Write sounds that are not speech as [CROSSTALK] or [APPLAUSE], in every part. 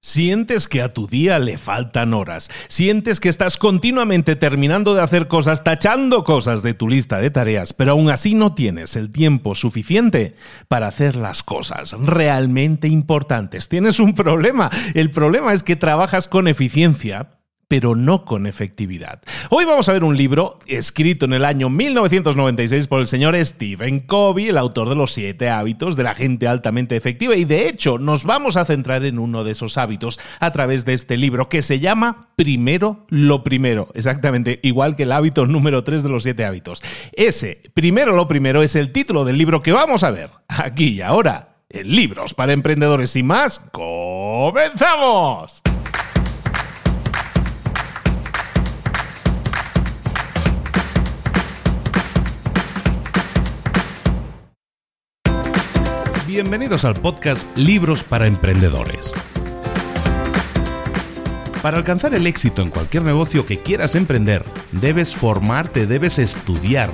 Sientes que a tu día le faltan horas. Sientes que estás continuamente terminando de hacer cosas, tachando cosas de tu lista de tareas, pero aún así no tienes el tiempo suficiente para hacer las cosas realmente importantes. Tienes un problema. El problema es que trabajas con eficiencia pero no con efectividad. Hoy vamos a ver un libro escrito en el año 1996 por el señor Stephen Covey, el autor de los siete hábitos de la gente altamente efectiva, y de hecho nos vamos a centrar en uno de esos hábitos a través de este libro que se llama Primero lo primero, exactamente igual que el hábito número 3 de los siete hábitos. Ese, Primero lo primero, es el título del libro que vamos a ver aquí y ahora en Libros para Emprendedores y más. ¡Comenzamos! Bienvenidos al podcast Libros para Emprendedores. Para alcanzar el éxito en cualquier negocio que quieras emprender, debes formarte, debes estudiar,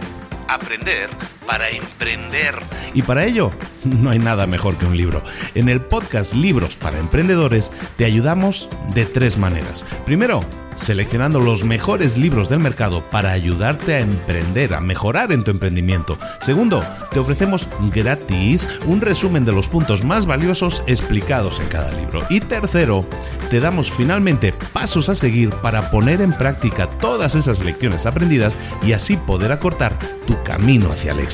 aprender para emprender. Y para ello, [LAUGHS] no hay nada mejor que un libro. En el podcast Libros para Emprendedores te ayudamos de tres maneras. Primero, seleccionando los mejores libros del mercado para ayudarte a emprender, a mejorar en tu emprendimiento. Segundo, te ofrecemos gratis un resumen de los puntos más valiosos explicados en cada libro. Y tercero, te damos finalmente pasos a seguir para poner en práctica todas esas lecciones aprendidas y así poder acortar tu camino hacia el éxito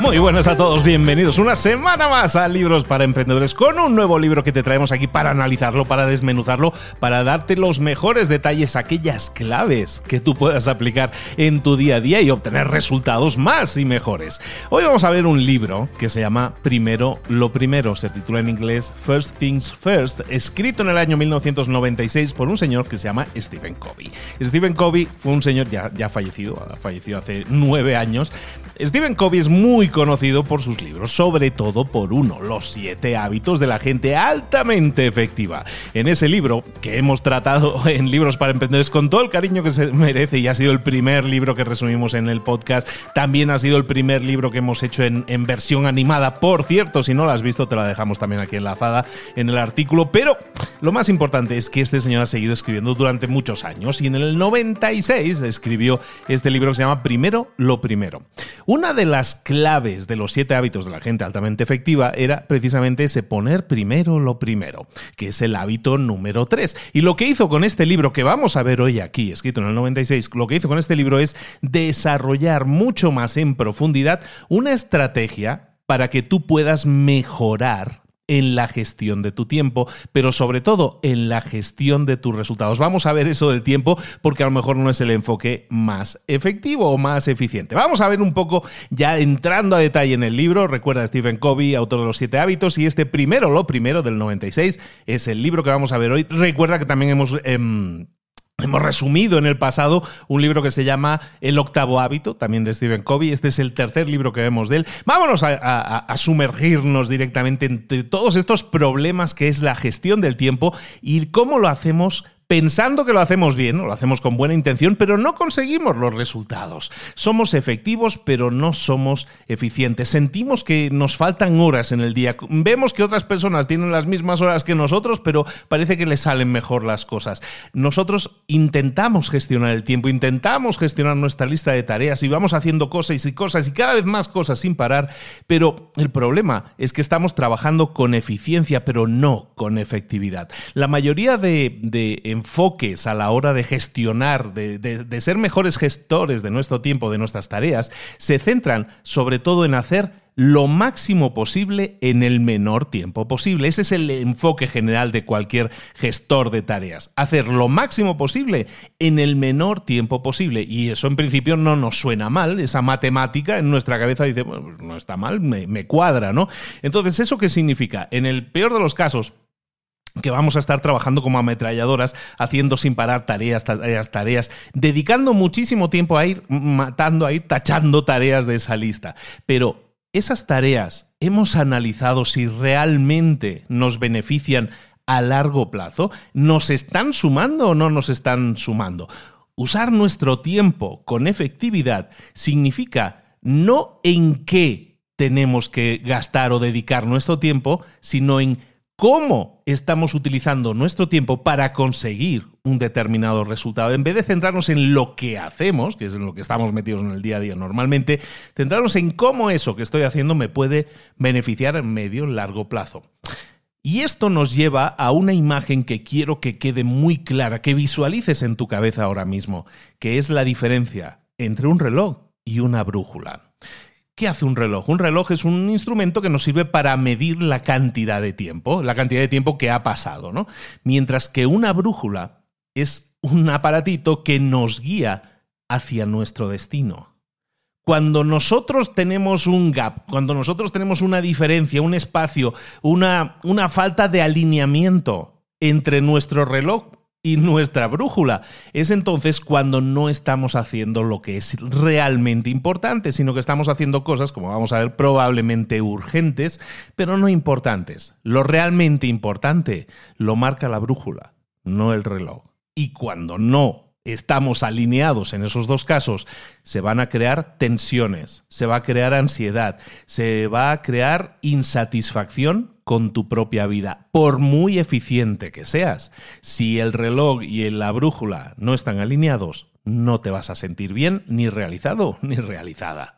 Muy buenas a todos, bienvenidos una semana más a Libros para Emprendedores con un nuevo libro que te traemos aquí para analizarlo, para desmenuzarlo, para darte los mejores detalles, aquellas claves que tú puedas aplicar en tu día a día y obtener resultados más y mejores. Hoy vamos a ver un libro que se llama Primero lo Primero, se titula en inglés First Things First, escrito en el año 1996 por un señor que se llama Stephen Covey. Stephen Covey fue un señor ya, fallecido, fallecido hace nueve años. Stephen Covey es muy conocido por sus libros, sobre todo por uno, Los siete hábitos de la gente altamente efectiva. En ese libro, que hemos tratado [LAUGHS] en Libros para Emprendedores con todo el cariño que se merece y ha sido el primer libro que resumimos en el podcast, también ha sido el primer libro que hemos hecho en, versión animada. Por cierto, si no lo has visto, te la dejamos también aquí enlazada en el artículo. Pero lo más importante es que este señor ha seguido escribiendo durante muchos años y en el 96 escribió este libro que se llama Primero lo Primero. Una de las claves de los siete hábitos de la gente altamente efectiva era precisamente ese poner primero lo primero, que es el hábito número tres. Y lo que hizo con este libro que vamos a ver hoy aquí, escrito en el 96, lo que hizo con este libro es desarrollar mucho más en profundidad una estrategia para que tú puedas mejorar en la gestión de tu tiempo, pero sobre todo en la gestión de tus resultados. Vamos a ver eso del tiempo porque a lo mejor no es el enfoque más efectivo o más eficiente. Vamos a ver un poco ya entrando a detalle en el libro. Recuerda Stephen Covey, autor de los siete hábitos, y este primero, lo primero del 96, es el libro que vamos a ver hoy. Recuerda que también hemos... Em, Hemos resumido en el pasado un libro que se llama El octavo hábito, también de Stephen Covey. Este es el tercer libro que vemos de él. Vámonos a, sumergirnos directamente entre todos estos problemas que es la gestión del tiempo y cómo lo hacemos pensando que lo hacemos bien, lo hacemos con buena intención, pero no conseguimos los resultados. Somos efectivos, pero no somos eficientes. Sentimos que nos faltan horas en el día. Vemos que otras personas tienen las mismas horas que nosotros, pero parece que les salen mejor las cosas. Nosotros intentamos gestionar el tiempo, intentamos gestionar nuestra lista de tareas y vamos haciendo cosas y cosas y cada vez más cosas sin parar, pero el problema es que estamos trabajando con eficiencia, pero no con efectividad. La mayoría de, de enfoques a la hora de gestionar, de, ser mejores gestores de nuestro tiempo, de nuestras tareas, se centran sobre todo en hacer lo máximo posible en el menor tiempo posible. Ese es el enfoque general de cualquier gestor de tareas. Hacer lo máximo posible en el menor tiempo posible. Y eso en principio no nos suena mal. Esa matemática en nuestra cabeza dice, bueno, pues no está mal, me, me cuadra, ¿no? Entonces, ¿eso qué significa? En el peor de los casos, que vamos a estar trabajando como ametralladoras, haciendo sin parar tareas, tareas, tareas, dedicando muchísimo tiempo a ir matando, a ir tachando tareas de esa lista. Pero esas tareas, ¿hemos analizado si realmente nos benefician a largo plazo? ¿Nos están sumando o no nos están sumando? Usar nuestro tiempo con efectividad significa no en qué tenemos que gastar o dedicar nuestro tiempo, sino en cómo estamos utilizando nuestro tiempo para conseguir un determinado resultado. En vez de centrarnos en lo que hacemos, que es en lo que estamos metidos en el día a día normalmente, centrarnos en cómo eso que estoy haciendo me puede beneficiar en medio, largo plazo. Y esto nos lleva a una imagen que quiero que quede muy clara, que visualices en tu cabeza ahora mismo, que es la diferencia entre un reloj y una brújula. ¿Qué hace un reloj? Un reloj es un instrumento que nos sirve para medir la cantidad de tiempo, la cantidad de tiempo que ha pasado, ¿no? Mientras que una brújula es un aparatito que nos guía hacia nuestro destino. Cuando nosotros tenemos un gap, cuando nosotros tenemos una diferencia, un espacio, una, una falta de alineamiento entre nuestro reloj y nuestra brújula. Es entonces cuando no estamos haciendo lo que es realmente importante, sino que estamos haciendo cosas, como vamos a ver, probablemente urgentes, pero no importantes. Lo realmente importante lo marca la brújula, no el reloj. Y cuando no estamos alineados en esos dos casos, se van a crear tensiones, se va a crear ansiedad, se va a crear insatisfacción con tu propia vida, por muy eficiente que seas. Si el reloj y la brújula no están alineados, no te vas a sentir bien, ni realizado, [LAUGHS] ni realizada.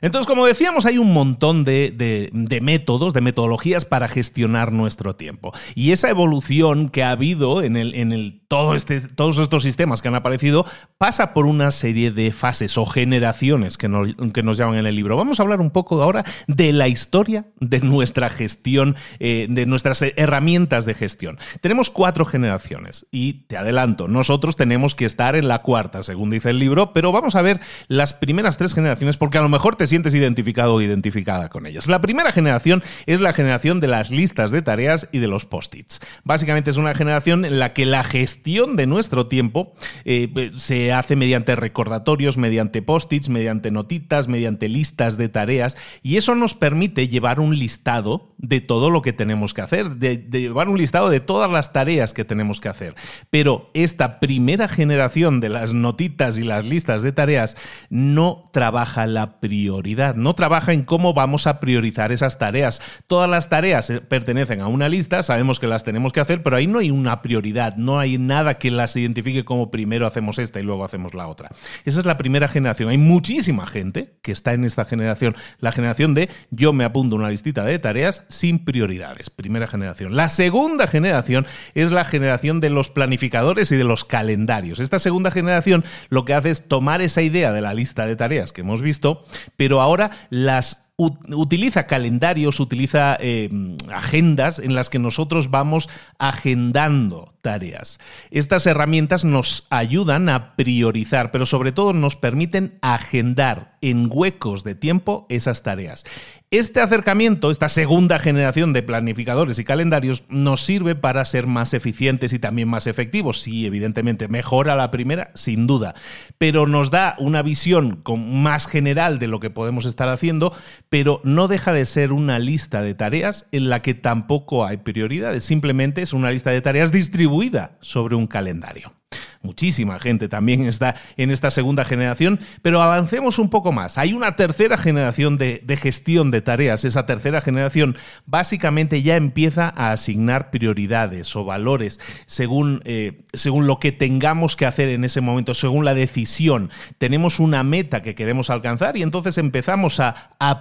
Entonces, como decíamos, hay un montón de, métodos, de metodologías para gestionar nuestro tiempo. Y esa evolución que ha habido en, el, en el, todo este, todos estos sistemas que han aparecido pasa por una serie de fases o generaciones que, que, nos llaman en el libro. Vamos a hablar un poco ahora de la historia de nuestra gestión, eh, de nuestras herramientas de gestión. Tenemos cuatro generaciones y te adelanto, nosotros tenemos que estar en la cuarta, según dice el libro, pero vamos a ver las primeras tres generaciones porque a lo mejor te sientes identificado o identificada con ellas. La primera generación es la generación de las listas de tareas y de los post-its. Básicamente es una generación en la que la gestión de nuestro tiempo eh, se hace mediante recordatorios, mediante post-its, mediante notitas, mediante listas de tareas y eso nos permite llevar un listado de todo lo que tenemos que hacer, de, de llevar un listado de todas las tareas que tenemos que hacer. Pero esta primera generación de las notitas y las listas de tareas no trabaja la prioridad no trabaja en cómo vamos a priorizar esas tareas. Todas las tareas eh, pertenecen a una lista, sabemos que las tenemos que hacer, pero ahí no hay una prioridad, no hay nada que las identifique como primero hacemos esta y luego hacemos la otra. Esa es la primera generación. Hay muchísima gente que está en esta generación, la generación de yo me apunto una listita de tareas sin prioridades, primera generación. La segunda generación es la generación de los planificadores y de los calendarios. Esta segunda generación lo que hace es tomar esa idea de la lista de tareas que hemos visto, pero ahora las utiliza calendarios, utiliza eh, agendas en las que nosotros vamos agendando tareas. Estas herramientas nos ayudan a priorizar, pero sobre todo nos permiten agendar en huecos de tiempo esas tareas. Este acercamiento, esta segunda generación de planificadores y calendarios, nos sirve para ser más eficientes y también más efectivos. Sí, evidentemente, mejora la primera, sin duda, pero nos da una visión más general de lo que podemos estar haciendo, pero no deja de ser una lista de tareas en la que tampoco hay prioridades, simplemente es una lista de tareas distribuida sobre un calendario muchísima gente también está en esta segunda generación, pero avancemos un poco más. Hay una tercera generación de, gestión de tareas. Esa tercera generación básicamente ya empieza a asignar prioridades o valores según, eh, según lo que tengamos que hacer en ese momento, según la decisión. Tenemos una meta que queremos alcanzar y entonces empezamos a,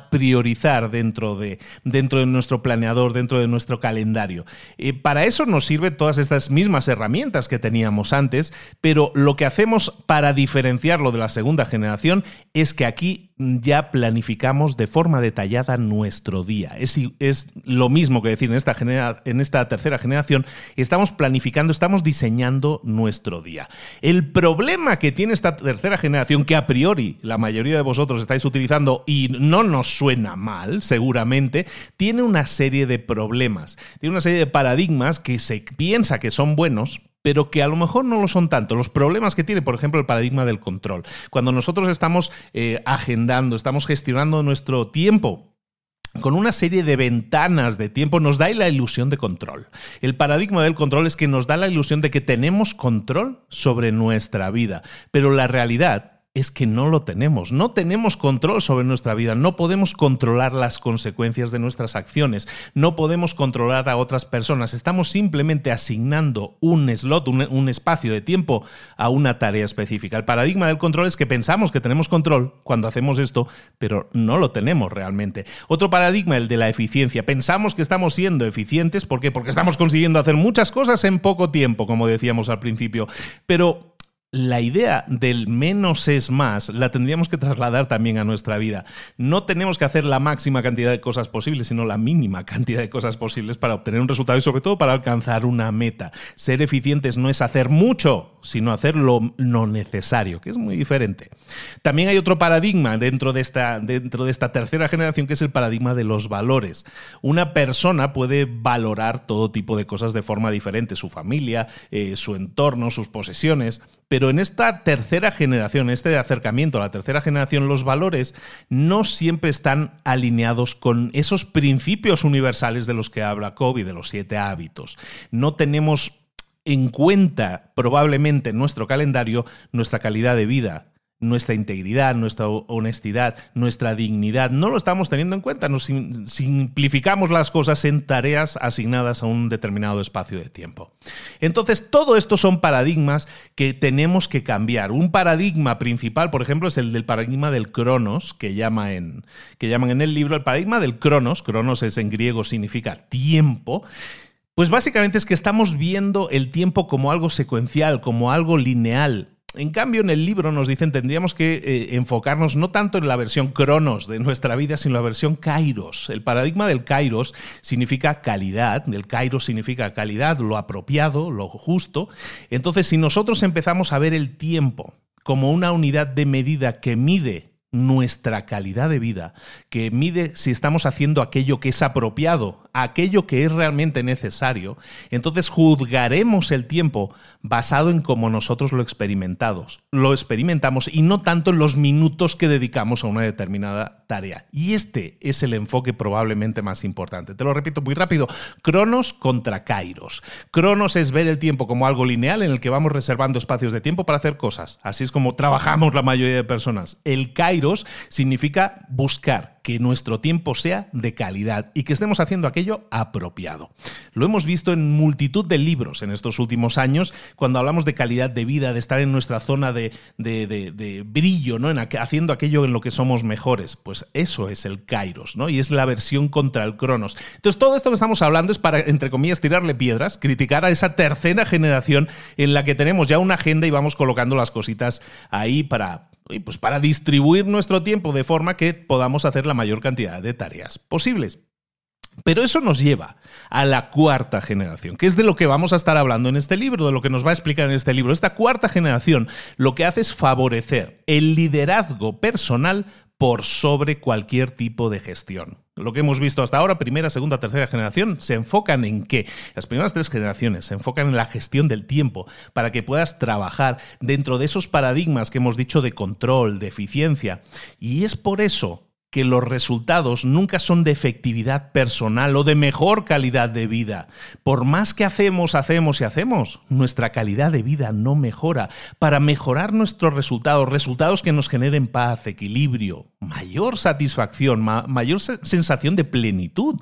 priorizar dentro de, dentro de nuestro planeador, dentro de nuestro calendario. Eh, para eso nos sirven todas estas mismas herramientas que teníamos antes, pero lo que hacemos para diferenciarlo de la segunda generación es que aquí ya planificamos de forma detallada nuestro día. Es, lo mismo que decir en esta, en esta tercera generación, estamos planificando, estamos diseñando nuestro día. El problema que tiene esta tercera generación, que a priori la mayoría de vosotros estáis utilizando y no nos suena mal, seguramente, tiene una serie de problemas, tiene una serie de paradigmas que se piensa que son buenos, pero que a lo mejor no lo son tanto. Los problemas que tiene, por ejemplo, el paradigma del control. Cuando nosotros estamos eh, agendando, estamos gestionando nuestro tiempo con una serie de ventanas de tiempo nos da la ilusión de control. El paradigma del control es que nos da la ilusión de que tenemos control sobre nuestra vida, pero la realidad es que no lo tenemos. No tenemos control sobre nuestra vida, no podemos controlar las consecuencias de nuestras acciones, no podemos controlar a otras personas. Estamos simplemente asignando un slot, un, espacio de tiempo a una tarea específica. El paradigma del control es que pensamos que tenemos control cuando hacemos esto, pero no lo tenemos realmente. Otro paradigma, el de la eficiencia. Pensamos que estamos siendo eficientes, ¿por qué? Porque estamos consiguiendo hacer muchas cosas en poco tiempo, como decíamos al principio. Pero la idea del menos es más la tendríamos que trasladar también a nuestra vida. No tenemos que hacer la máxima cantidad de cosas posibles, sino la mínima cantidad de cosas posibles para obtener un resultado y sobre todo para alcanzar una meta. Ser eficientes no es hacer mucho, sino hacer lo, necesario, que es muy diferente. También hay otro paradigma dentro de, esta, dentro de esta tercera generación que es el paradigma de los valores. Una persona puede valorar todo tipo de cosas de forma diferente, su familia, eh, su entorno, sus posesiones, pero en esta tercera generación, este acercamiento a la tercera generación, los valores no siempre están alineados con esos principios universales de los que habla Kobe, de los siete hábitos. No tenemos en cuenta probablemente en nuestro calendario nuestra calidad de vida, nuestra integridad, nuestra honestidad, nuestra dignidad. No lo estamos teniendo en cuenta. Nos simplificamos las cosas en tareas asignadas a un determinado espacio de tiempo. Entonces, todo esto son paradigmas que tenemos que cambiar. Un paradigma principal, por ejemplo, es el del paradigma del cronos, que, llama en, que llaman en el libro el paradigma del cronos. Cronos es en griego, significa tiempo. Pues básicamente es que estamos viendo el tiempo como algo secuencial, como algo lineal, en cambio, en el libro nos dicen tendríamos que eh, enfocarnos no tanto en la versión cronos de nuestra vida, sino en la versión kairos. El paradigma del kairos significa calidad, el kairos significa calidad, lo apropiado, lo justo. Entonces, si nosotros empezamos a ver el tiempo como una unidad de medida que mide nuestra calidad de vida, que mide si estamos haciendo aquello que es apropiado aquello que es realmente necesario, entonces juzgaremos el tiempo basado en cómo nosotros lo experimentamos, lo experimentamos y no tanto en los minutos que dedicamos a una determinada tarea. Y este es el enfoque probablemente más importante. Te lo repito muy rápido, Cronos contra Kairos. Cronos es ver el tiempo como algo lineal en el que vamos reservando espacios de tiempo para hacer cosas. Así es como trabajamos la mayoría de personas. El Kairos significa buscar que nuestro tiempo sea de calidad y que estemos haciendo aquello apropiado. Lo hemos visto en multitud de libros en estos últimos años cuando hablamos de calidad de vida, de estar en nuestra zona de, brillo, ¿no? En haciendo aquello en lo que somos mejores. Pues eso es el Kairos, ¿no? Y es la versión contra el Cronos. Entonces, todo esto que estamos hablando es para, entre comillas, tirarle piedras, criticar a esa tercera generación en la que tenemos ya una agenda y vamos colocando las cositas ahí para, pues para distribuir nuestro tiempo de forma que podamos hacer la mayor cantidad de tareas posibles. Pero eso nos lleva a la cuarta generación, que es de lo que vamos a estar hablando en este libro, de lo que nos va a explicar en este libro. Esta cuarta generación lo que hace es favorecer el liderazgo personal por sobre cualquier tipo de gestión. Lo que hemos visto hasta ahora, primera, segunda, tercera generación, se enfocan en qué? Las primeras tres generaciones se enfocan en la gestión del tiempo para que puedas trabajar dentro de esos paradigmas que hemos dicho de control, de eficiencia. Y es por eso que los resultados nunca son de efectividad personal o de mejor calidad de vida. Por más que hacemos, hacemos y hacemos, nuestra calidad de vida no mejora. Para mejorar nuestros resultados, resultados que nos generen paz, equilibrio, mayor satisfacción, mayor sensación de plenitud,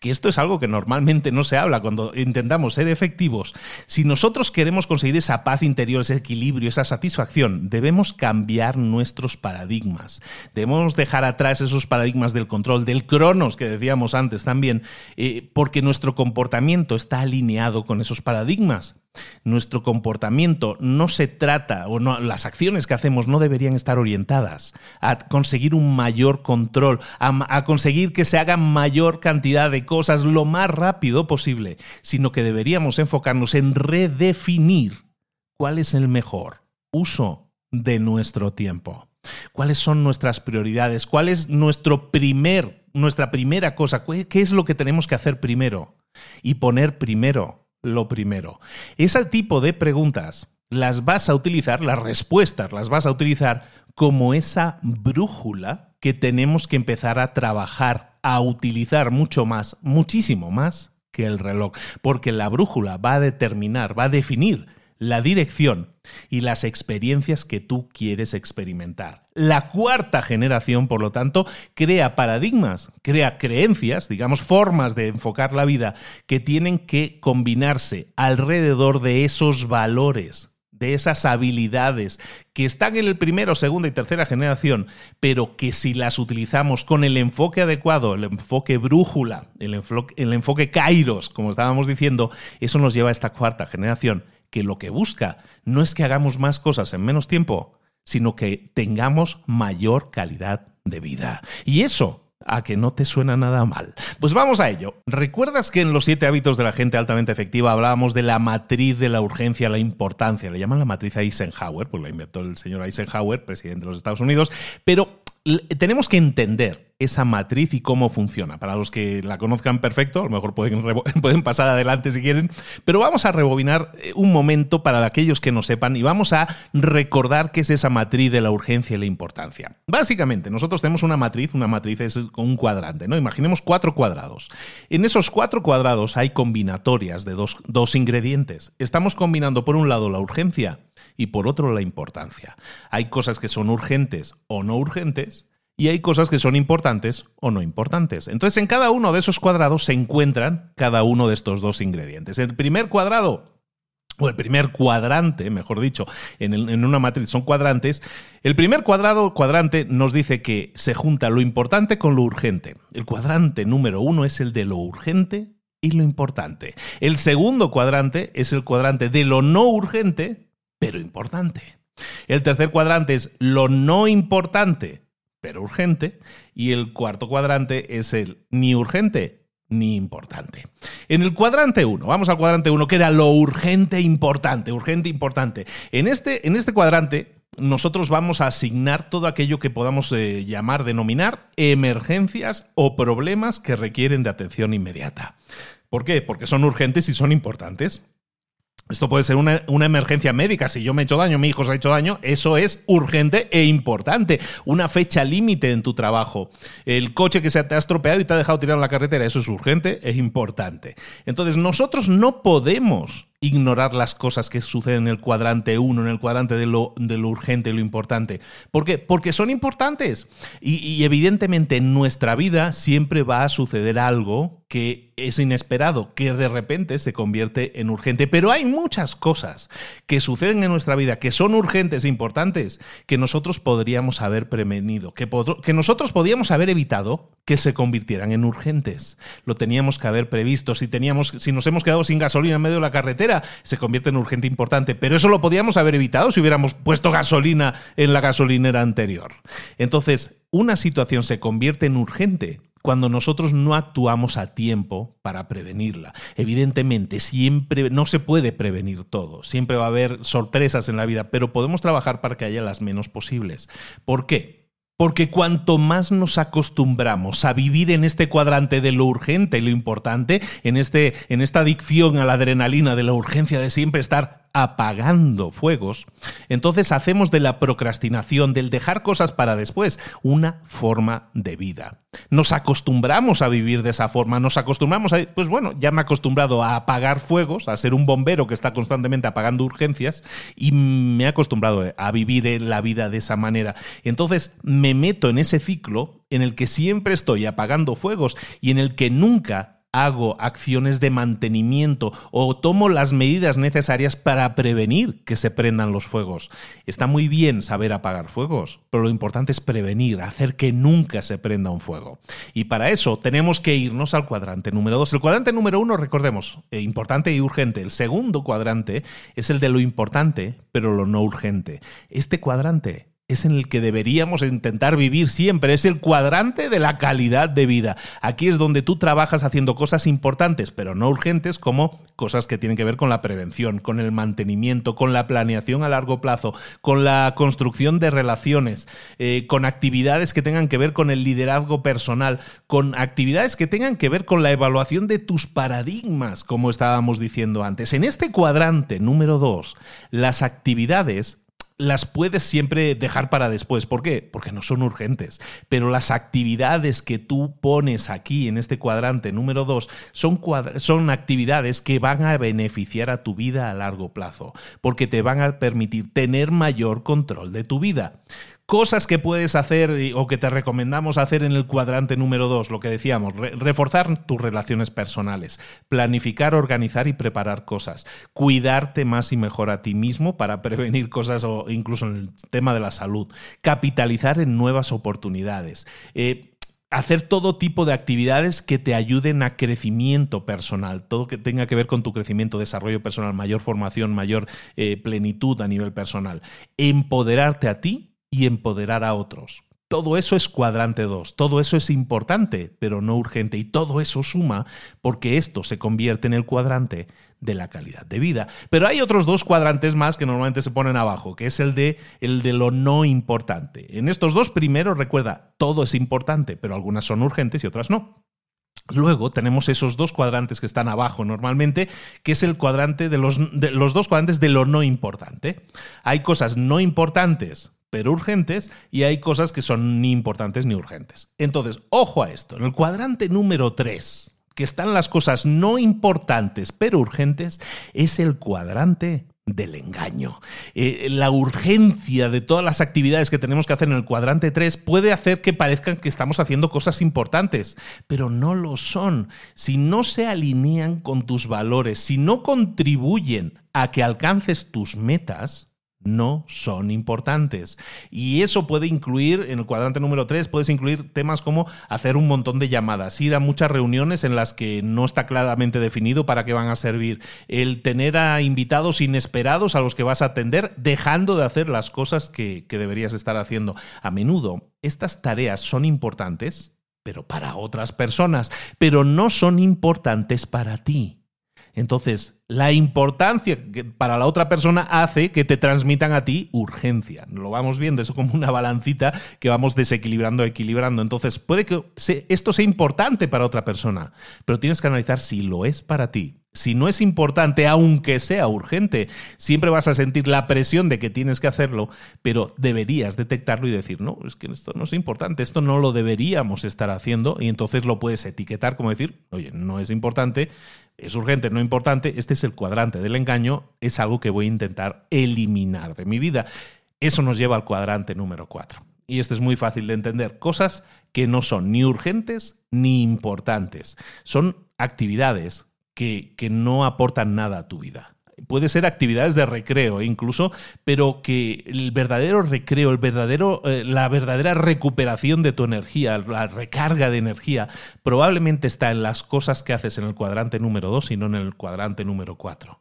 que esto es algo que normalmente no se habla cuando intentamos ser efectivos. Si nosotros queremos conseguir esa paz interior, ese equilibrio, esa satisfacción, debemos cambiar nuestros paradigmas. Debemos dejar atrás esos paradigmas del control, del cronos que decíamos antes también, eh, porque nuestro comportamiento está alineado con esos paradigmas. Nuestro comportamiento no se trata, o no, las acciones que hacemos no deberían estar orientadas a conseguir un mayor control, a, conseguir que se haga mayor cantidad de cosas lo más rápido posible, sino que deberíamos enfocarnos en redefinir cuál es el mejor uso de nuestro tiempo. ¿Cuáles son nuestras prioridades? ¿Cuál es nuestro primer, nuestra primera cosa? ¿Qué es lo que tenemos que hacer primero? Y poner primero lo primero. Ese tipo de preguntas las vas a utilizar, las respuestas las vas a utilizar como esa brújula que tenemos que empezar a trabajar, a utilizar mucho más, muchísimo más que el reloj, porque la brújula va a determinar, va a definir la dirección y las experiencias que tú quieres experimentar. La cuarta generación, por lo tanto, crea paradigmas, crea creencias, digamos, formas de enfocar la vida que tienen que combinarse alrededor de esos valores, de esas habilidades que están en el primero, segunda y tercera generación, pero que si las utilizamos con el enfoque adecuado, el enfoque brújula, el enfoque, el enfoque kairos, como estábamos diciendo, eso nos lleva a esta cuarta generación que lo que busca no es que hagamos más cosas en menos tiempo, sino que tengamos mayor calidad de vida. Y eso a que no te suena nada mal. Pues vamos a ello. ¿Recuerdas que en los siete hábitos de la gente altamente efectiva hablábamos de la matriz de la urgencia, la importancia? Le llaman la matriz Eisenhower, pues la inventó el señor Eisenhower, presidente de los Estados Unidos, pero tenemos que entender esa matriz y cómo funciona. Para los que la conozcan perfecto, a lo mejor pueden, [LAUGHS] pueden pasar adelante si quieren, pero vamos a rebobinar eh, un momento para aquellos que no sepan y vamos a recordar qué es esa matriz de la urgencia y la importancia. Básicamente, nosotros tenemos una matriz, una matriz es un cuadrante, ¿no? Imaginemos cuatro cuadrados. En esos cuatro cuadrados hay combinatorias de dos, dos ingredientes. Estamos combinando por un lado la urgencia y por otro la importancia. Hay cosas que son urgentes o no urgentes y hay cosas que son importantes o no importantes. Entonces, en cada uno de esos cuadrados se encuentran cada uno de estos dos ingredientes. El primer cuadrado o el primer cuadrante, mejor dicho, en, en, una matriz son cuadrantes, el primer cuadrado, cuadrante nos dice que se junta lo importante con lo urgente. El cuadrante número uno es el de lo urgente y lo importante. El segundo cuadrante es el cuadrante de lo no urgente pero importante. El tercer cuadrante es lo no importante, pero urgente. Y el cuarto cuadrante es el ni urgente ni importante. En el cuadrante 1, vamos al cuadrante 1, que era lo urgente importante, urgente importante. En este, en este cuadrante nosotros vamos a asignar todo aquello que podamos eh, llamar, denominar emergencias o problemas que requieren de atención inmediata. ¿Por qué? Porque son urgentes y son importantes. Esto puede ser una, emergencia médica. Si yo me he hecho daño, mi hijo se ha hecho daño, eso es urgente e importante. Una fecha límite en tu trabajo. El coche que se te ha estropeado y te ha dejado tirar en la carretera, eso es urgente e importante. Entonces, nosotros no podemos ignorar las cosas que suceden en el cuadrante 1, en el cuadrante de lo, de lo urgente y lo importante. ¿Por qué? Porque son importantes. Y, y evidentemente en nuestra vida siempre va a suceder algo que es inesperado, que de repente se convierte en urgente. Pero hay muchas cosas que suceden en nuestra vida que son urgentes e importantes que nosotros podríamos haber prevenido, que, nosotros podríamos haber evitado que se convirtieran en urgentes. Lo teníamos que haber previsto. Si, teníamos, si nos hemos quedado sin gasolina en medio de la carretera, se convierte en urgente importante. Pero eso lo podíamos haber evitado si hubiéramos puesto gasolina en la gasolinera anterior. Entonces, una situación se convierte en urgente cuando nosotros no actuamos a tiempo para prevenirla. Evidentemente, siempre no se puede prevenir todo, siempre va a haber sorpresas en la vida, pero podemos trabajar para que haya las menos posibles. ¿Por qué? Porque cuanto más nos acostumbramos a vivir en este cuadrante de lo urgente y lo importante, en, este, en esta adicción a la adrenalina de la urgencia de siempre estar apagando fuegos, entonces hacemos de la procrastinación, del dejar cosas para después, una forma de vida. Nos acostumbramos a vivir de esa forma, nos acostumbramos a, pues bueno, ya me he acostumbrado a apagar fuegos, a ser un bombero que está constantemente apagando urgencias y me he acostumbrado a vivir en la vida de esa manera. Entonces me meto en ese ciclo en el que siempre estoy apagando fuegos y en el que nunca hago acciones de mantenimiento o tomo las medidas necesarias para prevenir que se prendan los fuegos. Está muy bien saber apagar fuegos, pero lo importante es prevenir, hacer que nunca se prenda un fuego. Y para eso tenemos que irnos al cuadrante número dos. El cuadrante número uno, recordemos, eh, importante y urgente. El segundo cuadrante es el de lo importante, pero lo no urgente. Este cuadrante es en el que deberíamos intentar vivir siempre, es el cuadrante de la calidad de vida. Aquí es donde tú trabajas haciendo cosas importantes, pero no urgentes, como cosas que tienen que ver con la prevención, con el mantenimiento, con la planeación a largo plazo, con la construcción de relaciones, eh, con actividades que tengan que ver con el liderazgo personal, con actividades que tengan que ver con la evaluación de tus paradigmas, como estábamos diciendo antes. En este cuadrante número dos, las actividades las puedes siempre dejar para después. ¿Por qué? Porque no son urgentes. Pero las actividades que tú pones aquí en este cuadrante número 2 son, son actividades que van a beneficiar a tu vida a largo plazo, porque te van a permitir tener mayor control de tu vida cosas que puedes hacer o que te recomendamos hacer en el cuadrante número dos, lo que decíamos, reforzar tus relaciones personales, planificar, organizar y preparar cosas, cuidarte más y mejor a ti mismo para prevenir cosas o incluso en el tema de la salud, capitalizar en nuevas oportunidades. Eh, hacer todo tipo de actividades que te ayuden a crecimiento personal, todo que tenga que ver con tu crecimiento, desarrollo personal, mayor formación, mayor eh, plenitud a nivel personal. Empoderarte a ti y empoderar a otros. Todo eso es cuadrante 2, todo eso es importante, pero no urgente, y todo eso suma porque esto se convierte en el cuadrante de la calidad de vida. Pero hay otros dos cuadrantes más que normalmente se ponen abajo, que es el de, el de lo no importante. En estos dos primeros, recuerda, todo es importante, pero algunas son urgentes y otras no. Luego tenemos esos dos cuadrantes que están abajo normalmente, que es el cuadrante de los, de los dos cuadrantes de lo no importante. Hay cosas no importantes pero urgentes, y hay cosas que son ni importantes ni urgentes. Entonces, ojo a esto, en el cuadrante número 3, que están las cosas no importantes pero urgentes, es el cuadrante del engaño. Eh, la urgencia de todas las actividades que tenemos que hacer en el cuadrante 3 puede hacer que parezcan que estamos haciendo cosas importantes, pero no lo son. Si no se alinean con tus valores, si no contribuyen a que alcances tus metas, no son importantes. Y eso puede incluir, en el cuadrante número 3, puedes incluir temas como hacer un montón de llamadas, ir a muchas reuniones en las que no está claramente definido para qué van a servir, el tener a invitados inesperados a los que vas a atender, dejando de hacer las cosas que, que deberías estar haciendo. A menudo, estas tareas son importantes, pero para otras personas, pero no son importantes para ti. Entonces, la importancia para la otra persona hace que te transmitan a ti urgencia. Lo vamos viendo, eso como una balancita que vamos desequilibrando, equilibrando. Entonces, puede que esto sea importante para otra persona, pero tienes que analizar si lo es para ti. Si no es importante, aunque sea urgente, siempre vas a sentir la presión de que tienes que hacerlo, pero deberías detectarlo y decir, no, es que esto no es importante, esto no lo deberíamos estar haciendo, y entonces lo puedes etiquetar como decir, oye, no es importante, es urgente, no importante, este es el cuadrante del engaño, es algo que voy a intentar eliminar de mi vida. Eso nos lleva al cuadrante número 4. Y este es muy fácil de entender. Cosas que no son ni urgentes ni importantes. Son actividades que, que no aportan nada a tu vida puede ser actividades de recreo incluso, pero que el verdadero recreo, el verdadero, eh, la verdadera recuperación de tu energía, la recarga de energía, probablemente está en las cosas que haces en el cuadrante número 2 y no en el cuadrante número 4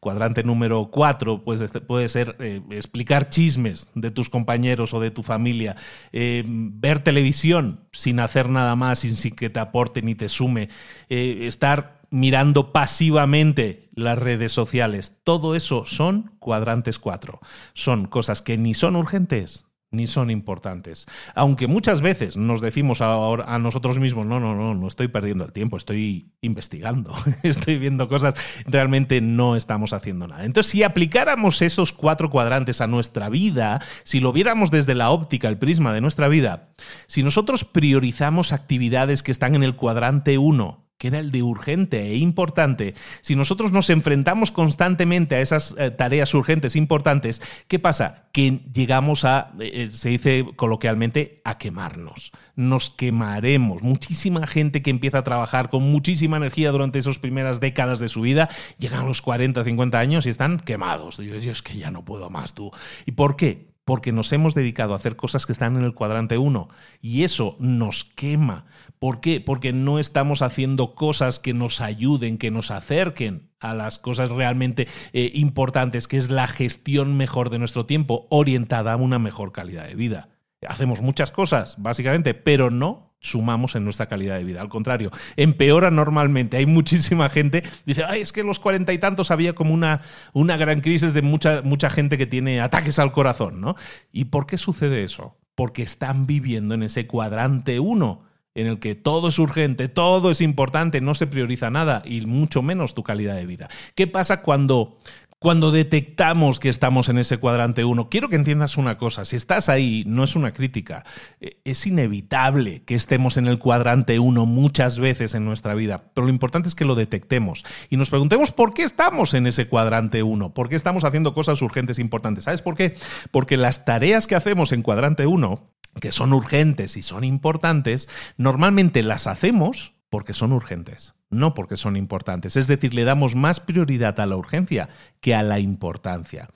cuadrante número 4 pues, puede ser eh, explicar chismes de tus compañeros o de tu familia, eh, ver televisión sin hacer nada más, sin, que te aporte ni te sume, estar mirando pasivamente las redes sociales. Todo eso son cuadrantes 4. Son cosas que ni son urgentes ni son importantes. Aunque muchas veces nos decimos a, a, nosotros mismos, no, no, no, no estoy perdiendo el tiempo, estoy investigando, [LAUGHS] estoy viendo cosas, realmente no estamos haciendo nada. Entonces, si aplicáramos esos cuatro cuadrantes a nuestra vida, si lo viéramos desde la óptica, el prisma de nuestra vida, si nosotros priorizamos actividades que están en el cuadrante 1, que era el de urgente e importante, si nosotros nos enfrentamos constantemente a esas eh, tareas urgentes e importantes, ¿qué pasa? Que llegamos a, eh, eh, se dice coloquialmente, a quemarnos. Nos quemaremos. Muchísima gente que empieza a trabajar con muchísima energía durante esas primeras décadas de su vida, llegan a los 40, 50 años y están quemados. Yo, es que ya no puedo más tú. ¿Y por qué? Porque nos hemos dedicado a hacer cosas que están en el cuadrante 1 y eso nos quema. ¿Por qué? Porque no estamos haciendo cosas que nos ayuden, que nos acerquen a las cosas realmente eh, importantes, que es la gestión mejor de nuestro tiempo, orientada a una mejor calidad de vida. Hacemos muchas cosas, básicamente, pero no sumamos en nuestra calidad de vida. Al contrario, empeora normalmente. Hay muchísima gente, dice, Ay, es que los cuarenta y tantos había como una, una gran crisis de mucha, mucha gente que tiene ataques al corazón, ¿no? ¿Y por qué sucede eso? Porque están viviendo en ese cuadrante uno en el que todo es urgente, todo es importante, no se prioriza nada y mucho menos tu calidad de vida. ¿Qué pasa cuando cuando detectamos que estamos en ese cuadrante 1, quiero que entiendas una cosa, si estás ahí, no es una crítica, eh, es inevitable que estemos en el cuadrante 1 muchas veces en nuestra vida, pero lo importante es que lo detectemos y nos preguntemos por qué estamos en ese cuadrante 1, por qué estamos haciendo cosas urgentes e importantes. ¿Sabes por qué? Porque las tareas que hacemos en cuadrante 1, que son urgentes y son importantes, normalmente las hacemos porque son urgentes no porque son importantes. Es decir, le damos más prioridad a la urgencia que a la importancia.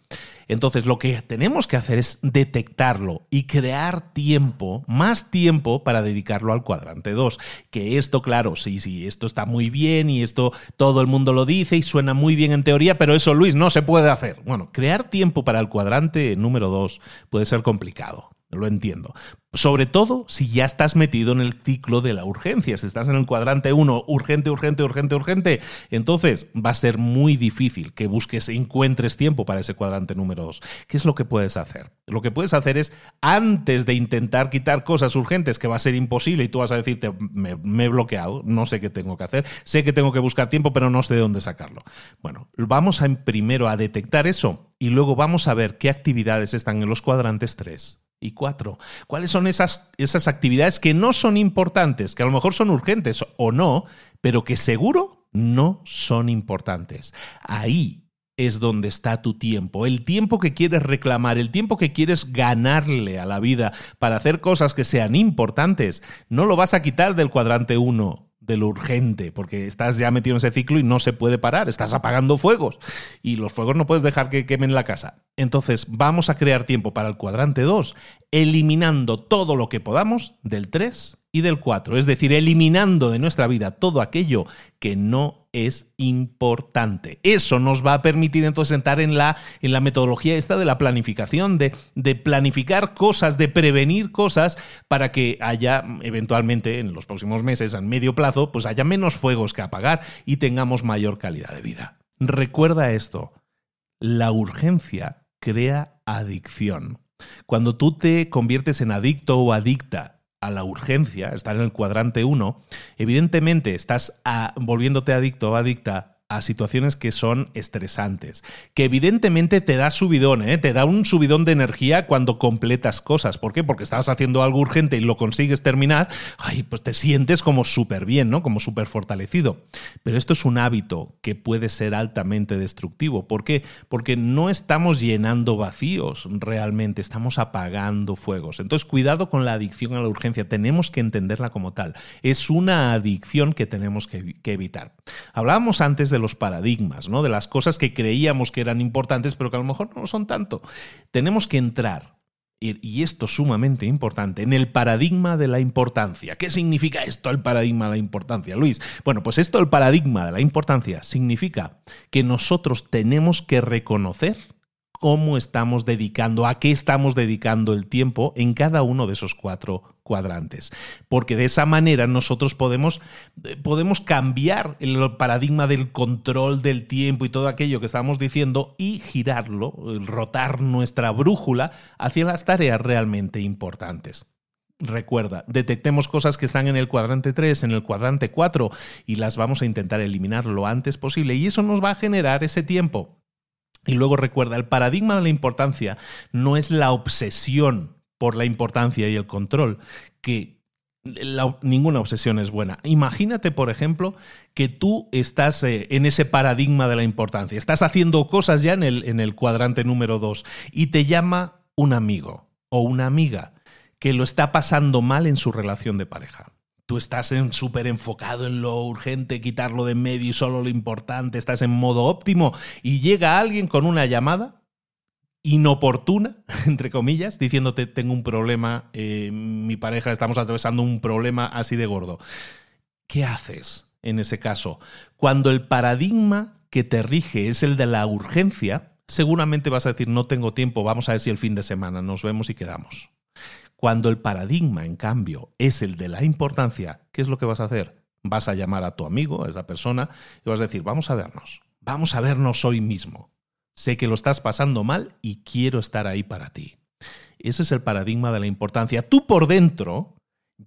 Entonces, lo que tenemos que hacer es detectarlo y crear tiempo, más tiempo para dedicarlo al cuadrante 2. Que esto, claro, sí, sí, esto está muy bien y esto todo el mundo lo dice y suena muy bien en teoría, pero eso, Luis, no se puede hacer. Bueno, crear tiempo para el cuadrante número 2 puede ser complicado lo entiendo. Sobre todo si ya estás metido en el ciclo de la urgencia, si estás en el cuadrante 1, urgente, urgente, urgente, urgente, entonces va a ser muy difícil que busques encuentres tiempo para ese cuadrante número 2. ¿Qué es lo que puedes hacer? Lo que puedes hacer es, antes de intentar quitar cosas urgentes, que va a ser imposible y tú vas a decirte, me, me he bloqueado, no sé qué tengo que hacer, sé que tengo que buscar tiempo, pero no sé de dónde sacarlo. Bueno, vamos a, primero a detectar eso y luego vamos a ver qué actividades están en los cuadrantes 3 y cuatro. ¿Cuáles son esas, esas actividades que no son importantes, que a lo mejor son urgentes o no, pero que seguro no son importantes? Ahí es donde está tu tiempo. El tiempo que quieres reclamar, el tiempo que quieres ganarle a la vida para hacer cosas que sean importantes, no lo vas a quitar del cuadrante 1 de lo urgente, porque estás ya metido en ese ciclo y no se puede parar, estás apagando fuegos y los fuegos no puedes dejar que quemen la casa. Entonces vamos a crear tiempo para el cuadrante 2, eliminando todo lo que podamos del 3 y del 4, es decir, eliminando de nuestra vida todo aquello que no es importante. Eso nos va a permitir entonces entrar en la, en la metodología esta de la planificación, de, de planificar cosas, de prevenir cosas para que haya eventualmente en los próximos meses, a medio plazo, pues haya menos fuegos que apagar y tengamos mayor calidad de vida. Recuerda esto, la urgencia crea adicción. Cuando tú te conviertes en adicto o adicta a la urgencia, estar en el cuadrante 1, evidentemente estás volviéndote adicto o adicta a situaciones que son estresantes, que evidentemente te da subidón, ¿eh? te da un subidón de energía cuando completas cosas. ¿Por qué? Porque estabas haciendo algo urgente y lo consigues terminar, ay, pues te sientes como súper bien, ¿no? Como súper fortalecido. Pero esto es un hábito que puede ser altamente destructivo. ¿Por qué? Porque no estamos llenando vacíos realmente, estamos apagando fuegos. Entonces, cuidado con la adicción a la urgencia, tenemos que entenderla como tal. Es una adicción que tenemos que, que evitar. Hablábamos antes de de los paradigmas, ¿no? De las cosas que creíamos que eran importantes, pero que a lo mejor no lo son tanto. Tenemos que entrar y esto es sumamente importante, en el paradigma de la importancia. ¿Qué significa esto, el paradigma de la importancia, Luis? Bueno, pues esto, el paradigma de la importancia, significa que nosotros tenemos que reconocer cómo estamos dedicando, a qué estamos dedicando el tiempo en cada uno de esos cuatro cuadrantes. Porque de esa manera nosotros podemos, eh, podemos cambiar el paradigma del control del tiempo y todo aquello que estamos diciendo y girarlo, rotar nuestra brújula hacia las tareas realmente importantes. Recuerda, detectemos cosas que están en el cuadrante 3, en el cuadrante 4 y las vamos a intentar eliminar lo antes posible y eso nos va a generar ese tiempo y luego recuerda, el paradigma de la importancia no es la obsesión por la importancia y el control, que ninguna obsesión es buena. Imagínate, por ejemplo, que tú estás eh, en ese paradigma de la importancia, estás haciendo cosas ya en el, en el cuadrante número 2 y te llama un amigo o una amiga que lo está pasando mal en su relación de pareja tú estás súper enfocado en lo urgente, quitarlo de medio y solo lo importante, estás en modo óptimo y llega alguien con una llamada inoportuna, [LAUGHS] entre comillas, diciéndote tengo un problema, eh, mi pareja estamos atravesando un problema así de gordo. ¿Qué haces en ese caso? Cuando el paradigma que te rige es el de la urgencia, seguramente vas a decir no tengo tiempo, vamos a ver si el fin de semana nos vemos y quedamos. Cuando el paradigma, en cambio, es el de la importancia, ¿qué es lo que vas a hacer? Vas a llamar a tu amigo, a esa persona, y vas a decir, vamos a vernos, vamos a vernos hoy mismo. Sé que lo estás pasando mal y quiero estar ahí para ti. Ese es el paradigma de la importancia. Tú por dentro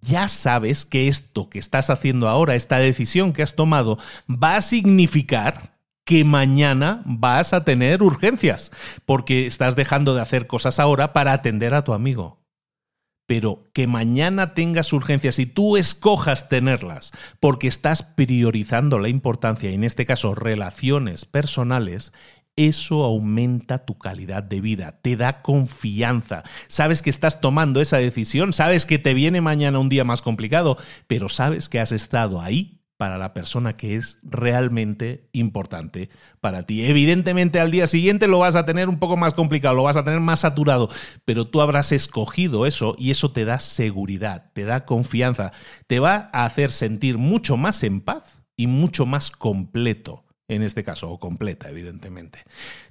ya sabes que esto que estás haciendo ahora, esta decisión que has tomado, va a significar que mañana vas a tener urgencias, porque estás dejando de hacer cosas ahora para atender a tu amigo pero que mañana tengas urgencias y tú escojas tenerlas porque estás priorizando la importancia, y en este caso relaciones personales, eso aumenta tu calidad de vida, te da confianza. Sabes que estás tomando esa decisión, sabes que te viene mañana un día más complicado, pero sabes que has estado ahí para la persona que es realmente importante para ti. Evidentemente al día siguiente lo vas a tener un poco más complicado, lo vas a tener más saturado, pero tú habrás escogido eso y eso te da seguridad, te da confianza, te va a hacer sentir mucho más en paz y mucho más completo, en este caso, o completa, evidentemente.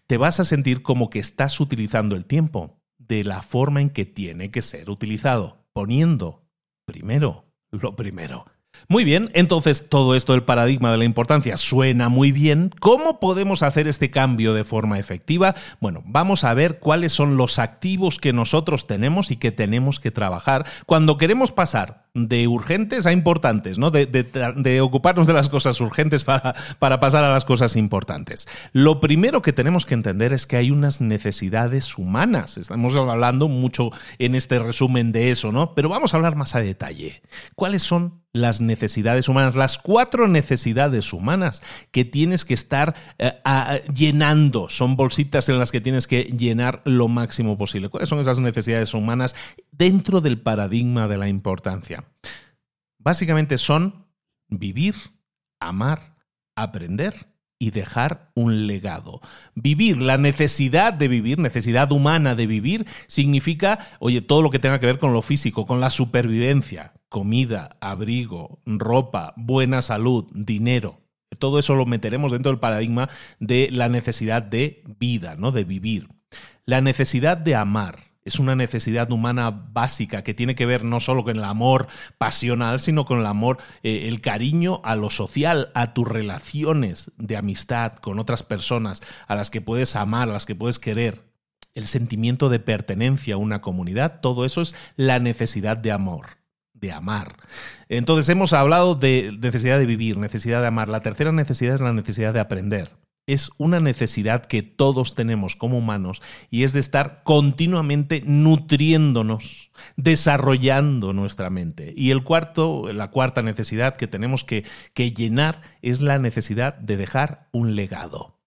Te vas a sentir como que estás utilizando el tiempo de la forma en que tiene que ser utilizado, poniendo primero lo primero. Muy bien, entonces todo esto del paradigma de la importancia suena muy bien. ¿Cómo podemos hacer este cambio de forma efectiva? Bueno, vamos a ver cuáles son los activos que nosotros tenemos y que tenemos que trabajar cuando queremos pasar de urgentes a importantes, ¿no? De, ocuparnos de las cosas urgentes para, para pasar a las cosas importantes. Lo primero que tenemos que entender es que hay unas necesidades humanas. Estamos hablando mucho en este resumen de eso, ¿no? Pero vamos a hablar más a detalle. ¿Cuáles son las necesidades humanas, las cuatro necesidades humanas que tienes que estar eh, llenando. Son bolsitas en las que tienes que llenar lo máximo posible. ¿Cuáles son esas necesidades humanas dentro del paradigma de la importancia? Básicamente son vivir, amar, aprender y dejar un legado. Vivir, la necesidad de vivir, necesidad humana de vivir, significa, oye, todo lo que tenga que ver con lo físico, con la supervivencia, comida, abrigo, ropa, buena salud, dinero. Todo eso lo meteremos dentro del paradigma de la necesidad de vida, ¿no? De vivir. La necesidad de amar es una necesidad humana básica que tiene que ver no solo con el amor pasional, sino con el amor, eh, el cariño a lo social, a tus relaciones de amistad con otras personas, a las que puedes amar, a las que puedes querer. El sentimiento de pertenencia a una comunidad, todo eso es la necesidad de amor de amar. Entonces hemos hablado de necesidad de vivir, necesidad de amar. La tercera necesidad es la necesidad de aprender es una necesidad que todos tenemos como humanos y es de estar continuamente nutriéndonos, desarrollando nuestra mente. Y el cuarto, la cuarta necesidad que tenemos que, que llenar es la necesidad de dejar un legado.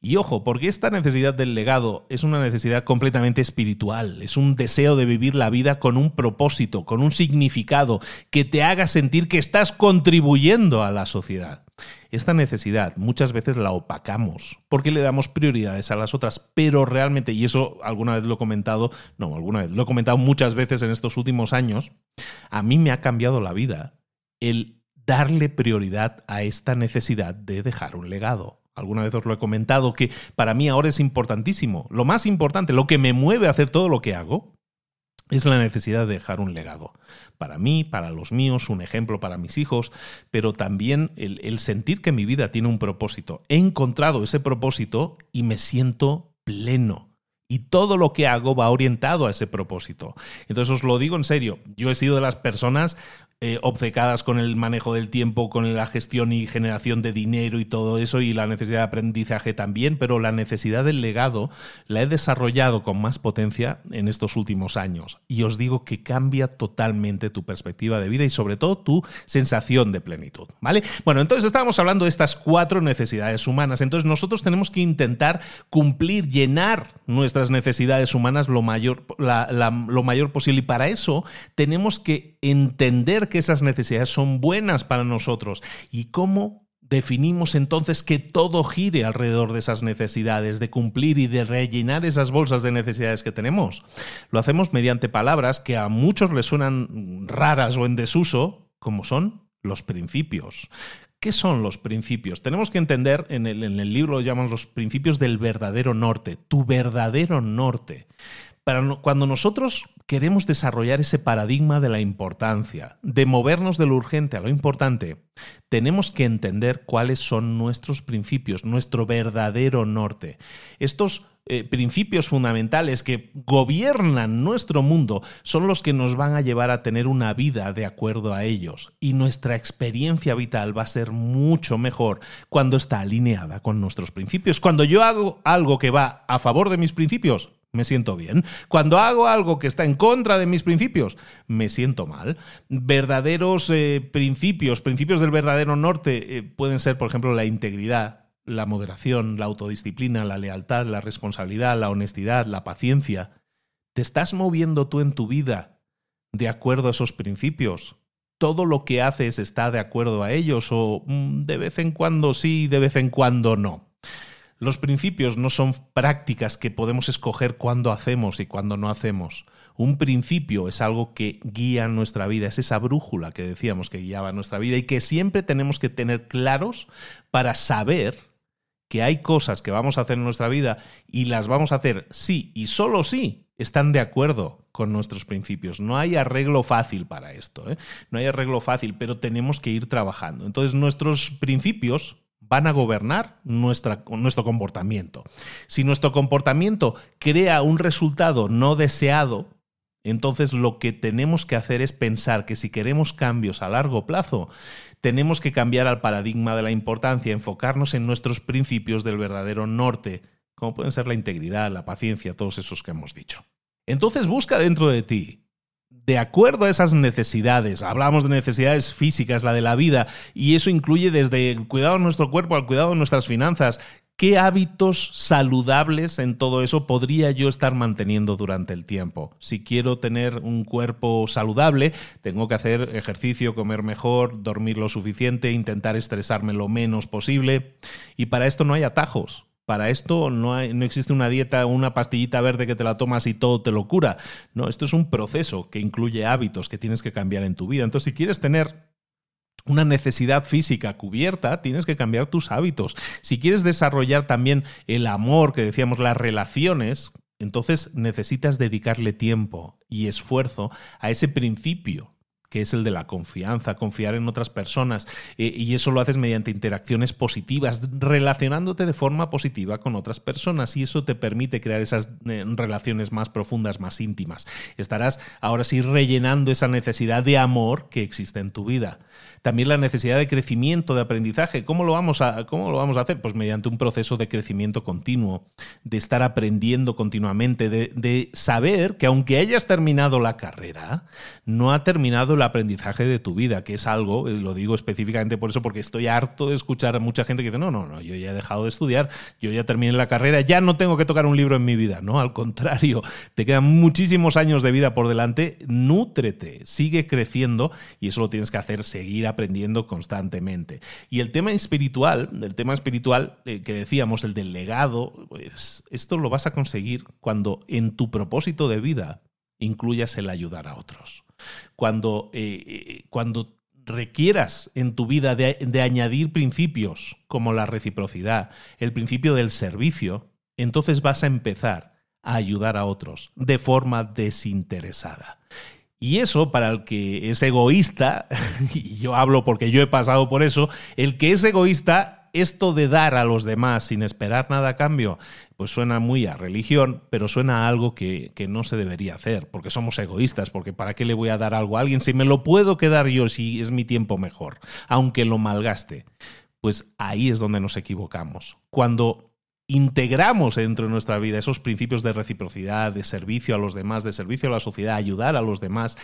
Y ojo, porque esta necesidad del legado es una necesidad completamente espiritual, es un deseo de vivir la vida con un propósito, con un significado, que te haga sentir que estás contribuyendo a la sociedad. Esta necesidad muchas veces la opacamos porque le damos prioridades a las otras, pero realmente, y eso alguna vez lo he comentado, no, alguna vez, lo he comentado muchas veces en estos últimos años, a mí me ha cambiado la vida el darle prioridad a esta necesidad de dejar un legado. Alguna vez os lo he comentado que para mí ahora es importantísimo. Lo más importante, lo que me mueve a hacer todo lo que hago, es la necesidad de dejar un legado. Para mí, para los míos, un ejemplo para mis hijos, pero también el, sentir que mi vida tiene un propósito. He encontrado ese propósito y me siento pleno. Y todo lo que hago va orientado a ese propósito. Entonces os lo digo en serio, yo he sido de las personas eh, obcecadas con el manejo del tiempo, con la gestión y generación de dinero y todo eso, y la necesidad de aprendizaje también, pero la necesidad del legado la he desarrollado con más potencia en estos últimos años. Y os digo que cambia totalmente tu perspectiva de vida y sobre todo tu sensación de plenitud. ¿Vale? Bueno, entonces estábamos hablando de estas cuatro necesidades humanas. Entonces nosotros tenemos que intentar cumplir, llenar nuestras necesidades humanas lo mayor, lo mayor posible. Y para eso tenemos que entender que esas necesidades son buenas para nosotros y cómo definimos entonces que todo gire alrededor de esas necesidades, de cumplir y de rellenar esas bolsas de necesidades que tenemos. Lo hacemos mediante palabras que a muchos les suenan raras o en desuso, como son los principios. ¿Qué son los principios? Tenemos que entender, en el, en el libro lo llaman los principios del verdadero norte, tu verdadero norte cuando nosotros queremos desarrollar ese paradigma de la importancia, de movernos de lo urgente a lo importante, tenemos que entender cuáles son nuestros principios, nuestro verdadero norte. Estos eh, principios fundamentales que gobiernan nuestro mundo son los que nos van a llevar a tener una vida de acuerdo a ellos. Y nuestra experiencia vital va a ser mucho mejor cuando está alineada con nuestros principios. Cuando yo hago algo que va a favor de mis principios, me siento bien. Cuando hago algo que está en contra de mis principios, me siento mal. Verdaderos eh, principios, principios del verdadero norte, eh, pueden ser, por ejemplo, la integridad, la moderación, la autodisciplina, la lealtad, la responsabilidad, la honestidad, la paciencia. ¿Te estás moviendo tú en tu vida de acuerdo a esos principios? ¿Todo lo que haces está de acuerdo a ellos o mm, de vez en cuando sí, de vez en cuando no? Los principios no son prácticas que podemos escoger cuándo hacemos y cuándo no hacemos. Un principio es algo que guía nuestra vida, es esa brújula que decíamos que guiaba nuestra vida y que siempre tenemos que tener claros para saber que hay cosas que vamos a hacer en nuestra vida y las vamos a hacer sí y solo sí están de acuerdo con nuestros principios. No hay arreglo fácil para esto, ¿eh? no hay arreglo fácil, pero tenemos que ir trabajando. Entonces nuestros principios van a gobernar nuestro comportamiento. Si nuestro comportamiento crea un resultado no deseado, entonces lo que tenemos que hacer es pensar que si queremos cambios a largo plazo, tenemos que cambiar al paradigma de la importancia, enfocarnos en nuestros principios del verdadero norte, como pueden ser la integridad, la paciencia, todos esos que hemos dicho. Entonces busca dentro de ti de acuerdo a esas necesidades. Hablamos de necesidades físicas, la de la vida, y eso incluye desde el cuidado de nuestro cuerpo al cuidado de nuestras finanzas. ¿Qué hábitos saludables en todo eso podría yo estar manteniendo durante el tiempo? Si quiero tener un cuerpo saludable, tengo que hacer ejercicio, comer mejor, dormir lo suficiente, intentar estresarme lo menos posible. Y para esto no hay atajos. Para esto no, hay, no existe una dieta, una pastillita verde que te la tomas y todo te lo cura. No, esto es un proceso que incluye hábitos que tienes que cambiar en tu vida. Entonces, si quieres tener una necesidad física cubierta, tienes que cambiar tus hábitos. Si quieres desarrollar también el amor, que decíamos, las relaciones, entonces necesitas dedicarle tiempo y esfuerzo a ese principio que es el de la confianza, confiar en otras personas. Eh, y eso lo haces mediante interacciones positivas, relacionándote de forma positiva con otras personas. Y eso te permite crear esas eh, relaciones más profundas, más íntimas. Estarás ahora sí rellenando esa necesidad de amor que existe en tu vida. También la necesidad de crecimiento, de aprendizaje. ¿Cómo lo vamos a, cómo lo vamos a hacer? Pues mediante un proceso de crecimiento continuo, de estar aprendiendo continuamente, de, saber que aunque hayas terminado la carrera, no ha terminado el aprendizaje de tu vida, que es algo, lo digo específicamente por eso, porque estoy harto de escuchar a mucha gente que dice, no, no, no, yo ya he dejado de estudiar, yo ya terminé la carrera, ya no tengo que tocar un libro en mi vida, ¿no? Al contrario, te quedan muchísimos años de vida por delante, nútrete, sigue creciendo y eso lo tienes que hacer, seguir aprendiendo constantemente. Y el tema espiritual, el tema espiritual eh, que decíamos, el del legado, pues esto lo vas a conseguir cuando en tu propósito de vida incluyas el ayudar a otros cuando, eh, eh, cuando requieras en tu vida de, de, añadir principios como la reciprocidad, el principio del servicio, entonces vas a empezar a ayudar a otros de forma desinteresada. Y eso, para el que es egoísta, [LAUGHS] y yo hablo porque yo he pasado por eso, el que es egoísta esto de dar a los demás sin esperar nada a cambio, pues suena muy a religión, pero suena a algo que, no se debería hacer, porque somos egoístas, porque ¿para qué le voy a dar algo a alguien si me lo puedo quedar yo si es mi tiempo mejor, aunque lo malgaste? Pues ahí es donde nos equivocamos. Cuando integramos dentro de nuestra vida esos principios de reciprocidad, de servicio a los demás, de servicio a la sociedad, ayudar a los demás,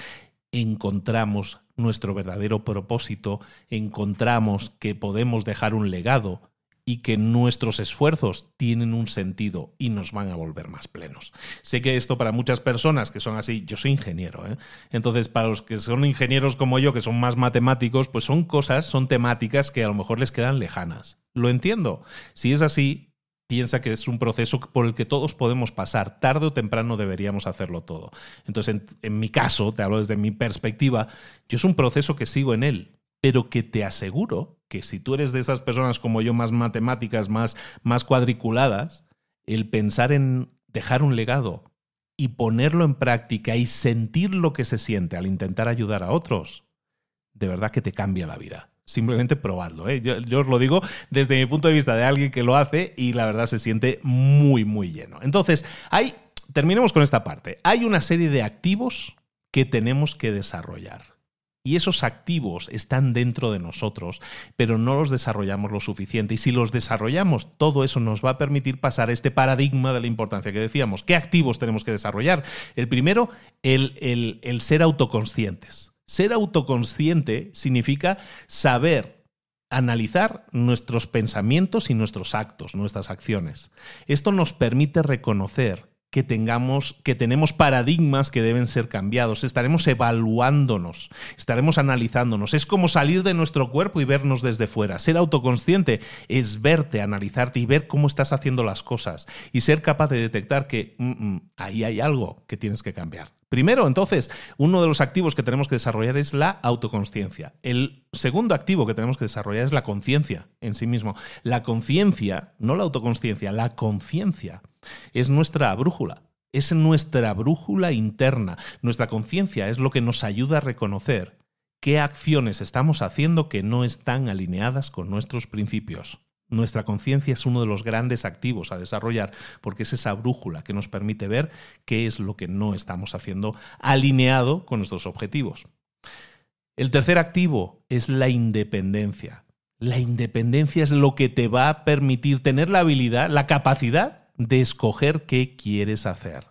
encontramos nuestro verdadero propósito, encontramos que podemos dejar un legado y que nuestros esfuerzos tienen un sentido y nos van a volver más plenos. Sé que esto para muchas personas que son así, yo soy ingeniero, ¿eh? entonces para los que son ingenieros como yo, que son más matemáticos, pues son cosas, son temáticas que a lo mejor les quedan lejanas. Lo entiendo. Si es así, piensa que es un proceso por el que todos podemos pasar. Tarde o temprano deberíamos hacerlo todo. Entonces, en, mi caso, te hablo desde mi perspectiva, yo es un proceso que sigo en él, pero que te aseguro que si tú eres de esas personas como yo, más matemáticas, más, más cuadriculadas, el pensar en dejar un legado y ponerlo en práctica y sentir lo que se siente al intentar ayudar a otros, de verdad que te cambia la vida. Simplemente probadlo. ¿eh? Yo, os lo digo desde mi punto de vista de alguien que lo hace y la verdad se siente muy, muy lleno. Entonces, hay, terminemos con esta parte. Hay una serie de activos que tenemos que desarrollar. Y esos activos están dentro de nosotros, pero no los desarrollamos lo suficiente. Y si los desarrollamos, todo eso nos va a permitir pasar este paradigma de la importancia que decíamos. ¿Qué activos tenemos que desarrollar? El primero, el, el, el ser autoconscientes. Ser autoconsciente significa saber analizar nuestros pensamientos y nuestros actos, nuestras acciones. Esto nos permite reconocer que tengamos que tenemos paradigmas que deben ser cambiados, estaremos evaluándonos, estaremos analizándonos. Es como salir de nuestro cuerpo y vernos desde fuera. Ser autoconsciente es verte, analizarte y ver cómo estás haciendo las cosas y ser capaz de detectar que mm, mm, ahí hay algo que tienes que cambiar. Primero, entonces, uno de los activos que tenemos que desarrollar es la autoconsciencia. El segundo activo que tenemos que desarrollar es la conciencia en sí mismo. La conciencia, no la autoconsciencia, la conciencia es nuestra brújula, es nuestra brújula interna. Nuestra conciencia es lo que nos ayuda a reconocer qué acciones estamos haciendo que no están alineadas con nuestros principios. Nuestra conciencia es uno de los grandes activos a desarrollar porque es esa brújula que nos permite ver qué es lo que no estamos haciendo alineado con nuestros objetivos. El tercer activo es la independencia. La independencia es lo que te va a permitir tener la habilidad, la capacidad de escoger qué quieres hacer.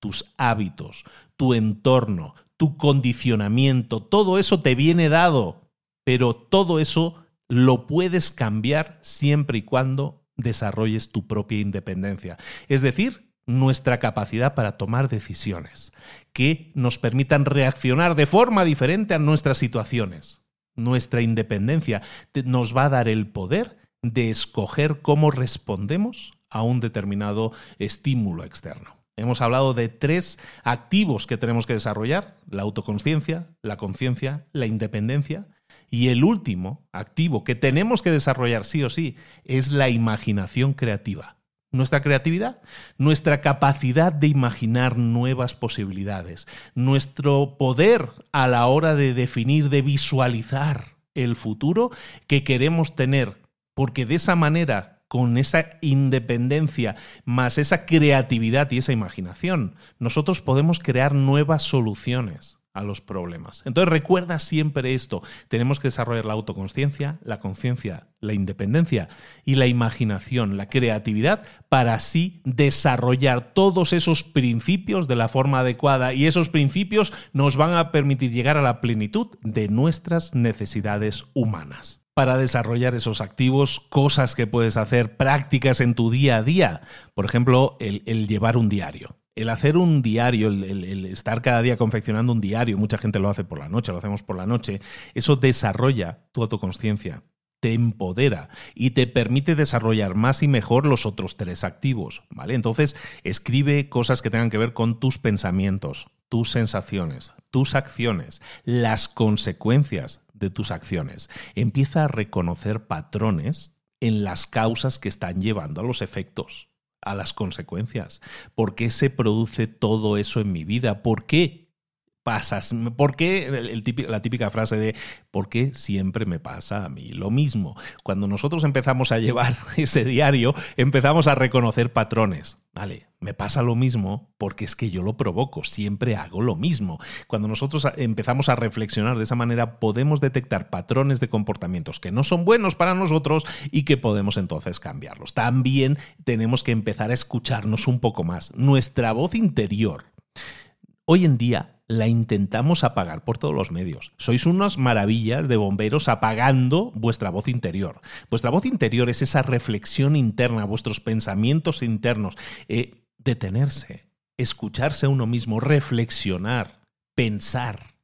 Tus hábitos, tu entorno, tu condicionamiento, todo eso te viene dado, pero todo eso lo puedes cambiar siempre y cuando desarrolles tu propia independencia. Es decir, nuestra capacidad para tomar decisiones que nos permitan reaccionar de forma diferente a nuestras situaciones. Nuestra independencia nos va a dar el poder de escoger cómo respondemos a un determinado estímulo externo. Hemos hablado de tres activos que tenemos que desarrollar, la autoconciencia, la conciencia, la independencia. Y el último activo que tenemos que desarrollar sí o sí es la imaginación creativa. Nuestra creatividad, nuestra capacidad de imaginar nuevas posibilidades, nuestro poder a la hora de definir, de visualizar el futuro que queremos tener, porque de esa manera con esa independencia, más esa creatividad y esa imaginación, nosotros podemos crear nuevas soluciones a los problemas. Entonces recuerda siempre esto, tenemos que desarrollar la autoconsciencia, la conciencia, la independencia y la imaginación, la creatividad, para así desarrollar todos esos principios de la forma adecuada. Y esos principios nos van a permitir llegar a la plenitud de nuestras necesidades humanas para desarrollar esos activos, cosas que puedes hacer, prácticas en tu día a día. Por ejemplo, el, llevar un diario. El hacer un diario, el, estar cada día confeccionando un diario, mucha gente lo hace por la noche, lo hacemos por la noche, eso desarrolla tu autoconsciencia, te empodera y te permite desarrollar más y mejor los otros tres activos, ¿vale? Entonces, escribe cosas que tengan que ver con tus pensamientos, tus sensaciones, tus acciones, las consecuencias de tus acciones. Empieza a reconocer patrones en las causas que están llevando a los efectos, a las consecuencias. ¿Por qué se produce todo eso en mi vida? ¿Por qué pasas? ¿Por qué la típica frase de ¿por qué siempre me pasa a mí lo mismo? Cuando nosotros empezamos a llevar [LAUGHS] ese diario, empezamos a reconocer patrones. Vale, me pasa lo mismo porque es que yo lo provoco, siempre hago lo mismo. Cuando nosotros empezamos a reflexionar de esa manera, podemos detectar patrones de comportamientos que no son buenos para nosotros y que podemos entonces cambiarlos. También tenemos que empezar a escucharnos un poco más. Nuestra voz interior. Hoy en día la intentamos apagar por todos los medios. Sois unas maravillas de bomberos apagando vuestra voz interior. Vuestra voz interior es esa reflexión interna, vuestros pensamientos internos. Eh, detenerse, escucharse a uno mismo, reflexionar, pensar.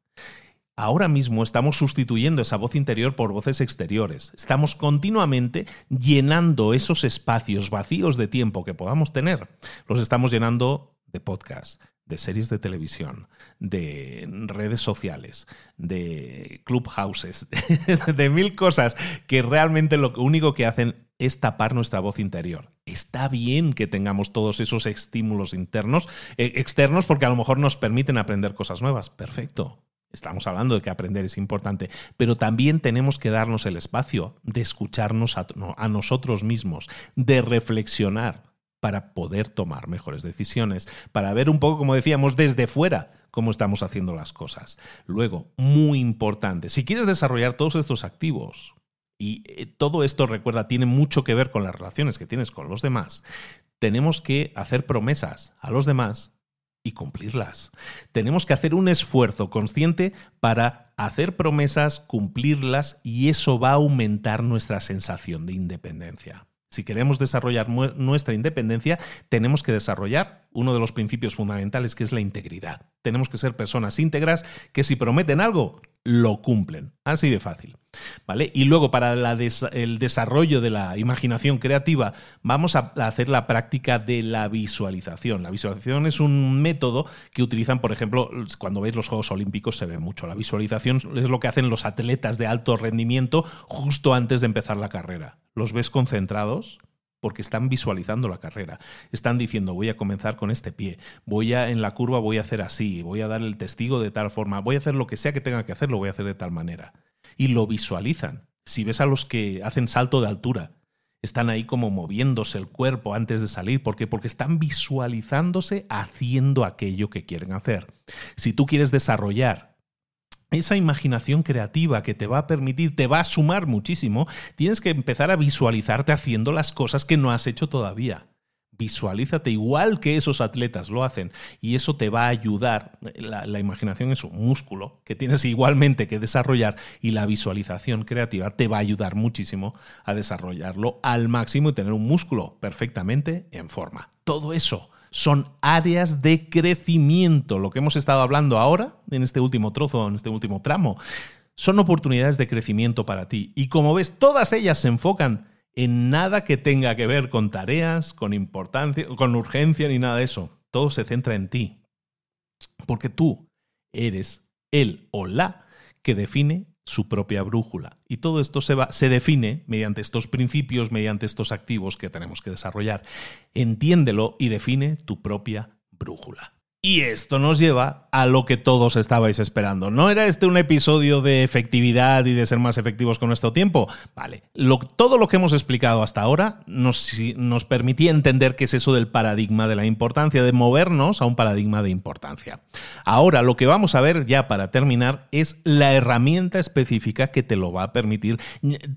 Ahora mismo estamos sustituyendo esa voz interior por voces exteriores. Estamos continuamente llenando esos espacios vacíos de tiempo que podamos tener. Los estamos llenando de podcast, de series de televisión, de redes sociales, de clubhouses, [LAUGHS] de mil cosas que realmente lo único que hacen es tapar nuestra voz interior. Está bien que tengamos todos esos estímulos internos, eh, externos, porque a lo mejor nos permiten aprender cosas nuevas. Perfecto. Estamos hablando de que aprender es importante, pero también tenemos que darnos el espacio de escucharnos a nosotros mismos, de reflexionar para poder tomar mejores decisiones, para ver un poco, como decíamos, desde fuera cómo estamos haciendo las cosas. Luego, muy importante, si quieres desarrollar todos estos activos, y eh, todo esto, recuerda, tiene mucho que ver con las relaciones que tienes con los demás, tenemos que hacer promesas a los demás y cumplirlas. Tenemos que hacer un esfuerzo consciente para hacer promesas, cumplirlas y eso va a aumentar nuestra sensación de independencia. Si queremos desarrollar nuestra independencia, tenemos que desarrollar uno de los principios fundamentales que es la integridad. Tenemos que ser personas íntegras que si prometen algo, lo cumplen. Así de fácil. ¿Vale? Y luego para el desarrollo de la imaginación creativa vamos a hacer la práctica de la visualización. La visualización es un método que utilizan, por ejemplo, cuando veis los Juegos Olímpicos se ve mucho. La visualización es lo que hacen los atletas de alto rendimiento justo antes de empezar la carrera los ves concentrados porque están visualizando la carrera. Están diciendo, voy a comenzar con este pie, voy a en la curva voy a hacer así, voy a dar el testigo de tal forma, voy a hacer lo que sea que tenga que hacer, lo voy a hacer de tal manera. Y lo visualizan. Si ves a los que hacen salto de altura, están ahí como moviéndose el cuerpo antes de salir. ¿Por qué? Porque están visualizándose haciendo aquello que quieren hacer. Si tú quieres desarrollar esa imaginación creativa que te va a permitir, te va a sumar muchísimo, tienes que empezar a visualizarte haciendo las cosas que no has hecho todavía. Visualízate igual que esos atletas lo hacen y eso te va a ayudar. La, imaginación es un músculo que tienes igualmente que desarrollar y la visualización creativa te va a ayudar muchísimo a desarrollarlo al máximo y tener un músculo perfectamente en forma. Todo eso son áreas de crecimiento. Lo que hemos estado hablando ahora, en este último trozo, en este último tramo, son oportunidades de crecimiento para ti. Y como ves, todas ellas se enfocan en nada que tenga que ver con tareas, con importancia, con urgencia ni nada de eso. Todo se centra en ti. Porque tú eres el o la que define su propia brújula. Y todo esto se, va, se define mediante estos principios, mediante estos activos que tenemos que desarrollar. Entiéndelo y define tu propia brújula. Y esto nos lleva a lo que todos estabais esperando. ¿No era este un episodio de efectividad y de ser más efectivos con nuestro tiempo? Vale, todo lo que hemos explicado hasta ahora nos, nos permitía entender qué es eso del paradigma de la importancia, de movernos a un paradigma de importancia. Ahora lo que vamos a ver ya para terminar es la herramienta específica que te lo va a permitir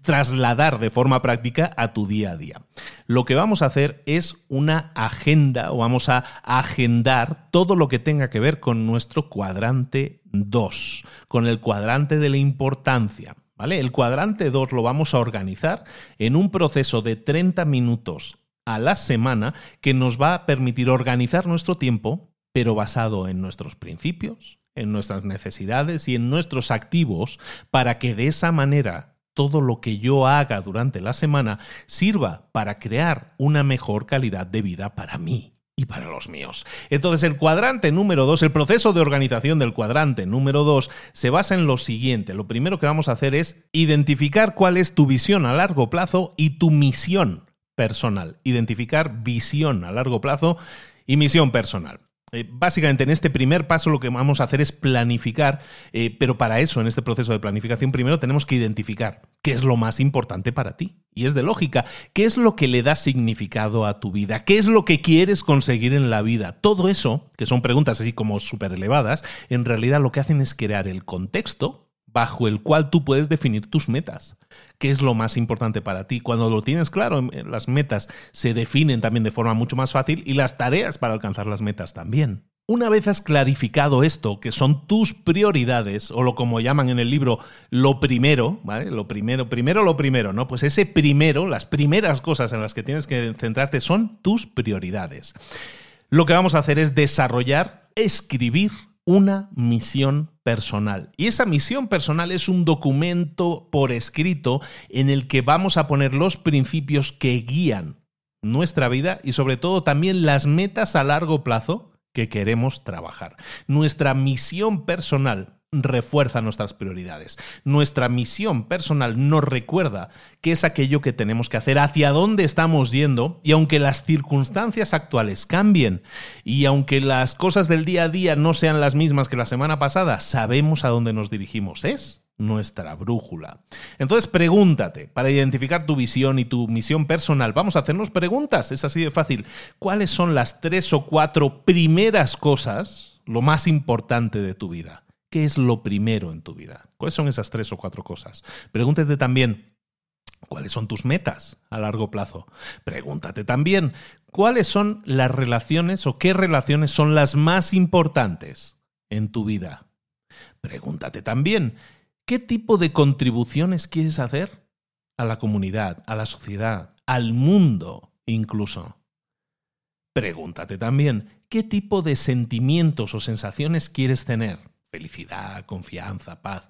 trasladar de forma práctica a tu día a día. Lo que vamos a hacer es una agenda o vamos a agendar todo lo que tenga que ver con nuestro cuadrante 2, con el cuadrante de la importancia. ¿Vale? El cuadrante 2 lo vamos a organizar en un proceso de 30 minutos a la semana que nos va a permitir organizar nuestro tiempo, pero basado en nuestros principios, en nuestras necesidades y en nuestros activos, para que de esa manera todo lo que yo haga durante la semana sirva para crear una mejor calidad de vida para mí y para los míos. Entonces, el cuadrante número dos, el proceso de organización del cuadrante número dos, se basa en lo siguiente. Lo primero que vamos a hacer es identificar cuál es tu visión a largo plazo y tu misión personal. Identificar visión a largo plazo y misión personal. Eh, básicamente en este primer paso lo que vamos a hacer es planificar, eh, pero para eso, en este proceso de planificación, primero tenemos que identificar qué es lo más importante para ti. Y es de lógica, qué es lo que le da significado a tu vida, qué es lo que quieres conseguir en la vida. Todo eso, que son preguntas así como súper elevadas, en realidad lo que hacen es crear el contexto bajo el cual tú puedes definir tus metas. ¿Qué es lo más importante para ti? Cuando lo tienes claro, em, las metas se definen también de forma mucho más fácil y las tareas para alcanzar las metas también. Una vez has clarificado esto, que son tus prioridades, o lo como llaman en el libro, lo primero, ¿vale? Lo primero, primero lo primero, ¿no? Pues ese primero, las primeras cosas en las que tienes que centrarte son tus prioridades. Lo que vamos a hacer es desarrollar, escribir una misión personal. Y esa misión personal es un documento por escrito en el que vamos a poner los principios que guían nuestra vida y sobre todo también las metas a largo plazo que queremos trabajar. Nuestra misión personal refuerza nuestras prioridades. Nuestra misión personal nos recuerda qué es aquello que tenemos que hacer, hacia dónde estamos yendo y aunque las circunstancias actuales cambien y aunque las cosas del día a día no sean las mismas que la semana pasada, sabemos a dónde nos dirigimos. Es nuestra brújula. Entonces pregúntate, para identificar tu visión y tu misión personal, vamos a hacernos preguntas, es así de fácil. ¿Cuáles son las tres o cuatro primeras cosas, lo más importante de tu vida? ¿Qué es lo primero en tu vida? ¿Cuáles son esas tres o cuatro cosas? Pregúntate también, ¿cuáles son tus metas a largo plazo? Pregúntate también, ¿cuáles son las relaciones o qué relaciones son las más importantes en tu vida? Pregúntate también, ¿qué tipo de contribuciones quieres hacer a la comunidad, a la sociedad, al mundo incluso? Pregúntate también, ¿qué tipo de sentimientos o sensaciones quieres tener? Felicidad, confianza, paz.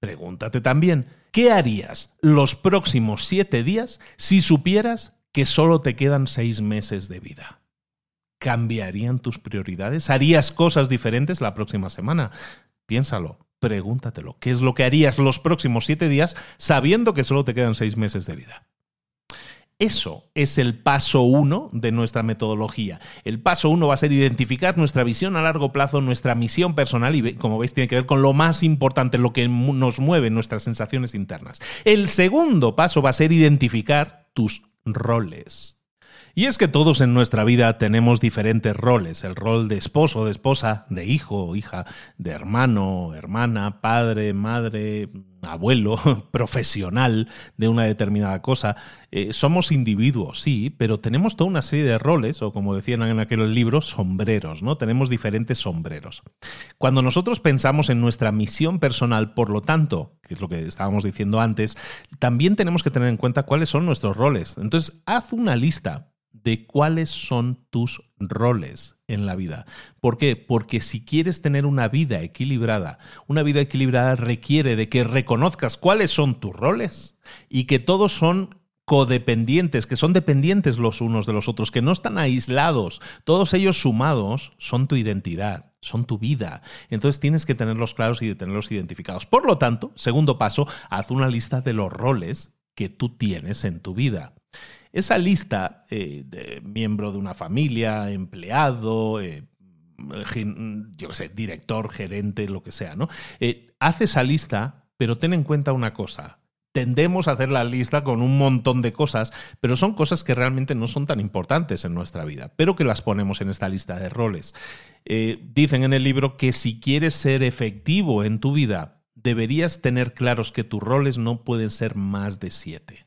Pregúntate también, ¿qué harías los próximos siete días si supieras que solo te quedan seis meses de vida? ¿Cambiarían tus prioridades? ¿Harías cosas diferentes la próxima semana? Piénsalo, pregúntatelo. ¿Qué es lo que harías los próximos siete días sabiendo que solo te quedan seis meses de vida? Eso es el paso uno de nuestra metodología. El paso uno va a ser identificar nuestra visión a largo plazo, nuestra misión personal y, como veis, tiene que ver con lo más importante, lo que nos mueve, nuestras sensaciones internas. El segundo paso va a ser identificar tus roles. Y es que todos en nuestra vida tenemos diferentes roles, el rol de esposo, de esposa, de hijo, hija, de hermano, hermana, padre, madre, abuelo [LAUGHS] profesional de una determinada cosa. Eh, somos individuos, sí, pero tenemos toda una serie de roles, o como decían en aquel libro, sombreros, ¿no? Tenemos diferentes sombreros. Cuando nosotros pensamos en nuestra misión personal, por lo tanto, que es lo que estábamos diciendo antes, también tenemos que tener en cuenta cuáles son nuestros roles. Entonces, haz una lista de cuáles son tus roles en la vida. ¿Por qué? Porque si quieres tener una vida equilibrada, una vida equilibrada requiere de que reconozcas cuáles son tus roles y que todos son codependientes, que son dependientes los unos de los otros, que no están aislados, todos ellos sumados son tu identidad, son tu vida. Entonces tienes que tenerlos claros y tenerlos identificados. Por lo tanto, segundo paso, haz una lista de los roles que tú tienes en tu vida. Esa lista eh, de miembro de una familia, empleado, eh, yo sé, director, gerente, lo que sea, ¿no? Eh, haz esa lista, pero ten en cuenta una cosa. Tendemos a hacer la lista con un montón de cosas, pero son cosas que realmente no son tan importantes en nuestra vida, pero que las ponemos en esta lista de roles. dicen en el libro que si quieres ser efectivo en tu vida, deberías tener claros que tus roles no pueden ser más de siete.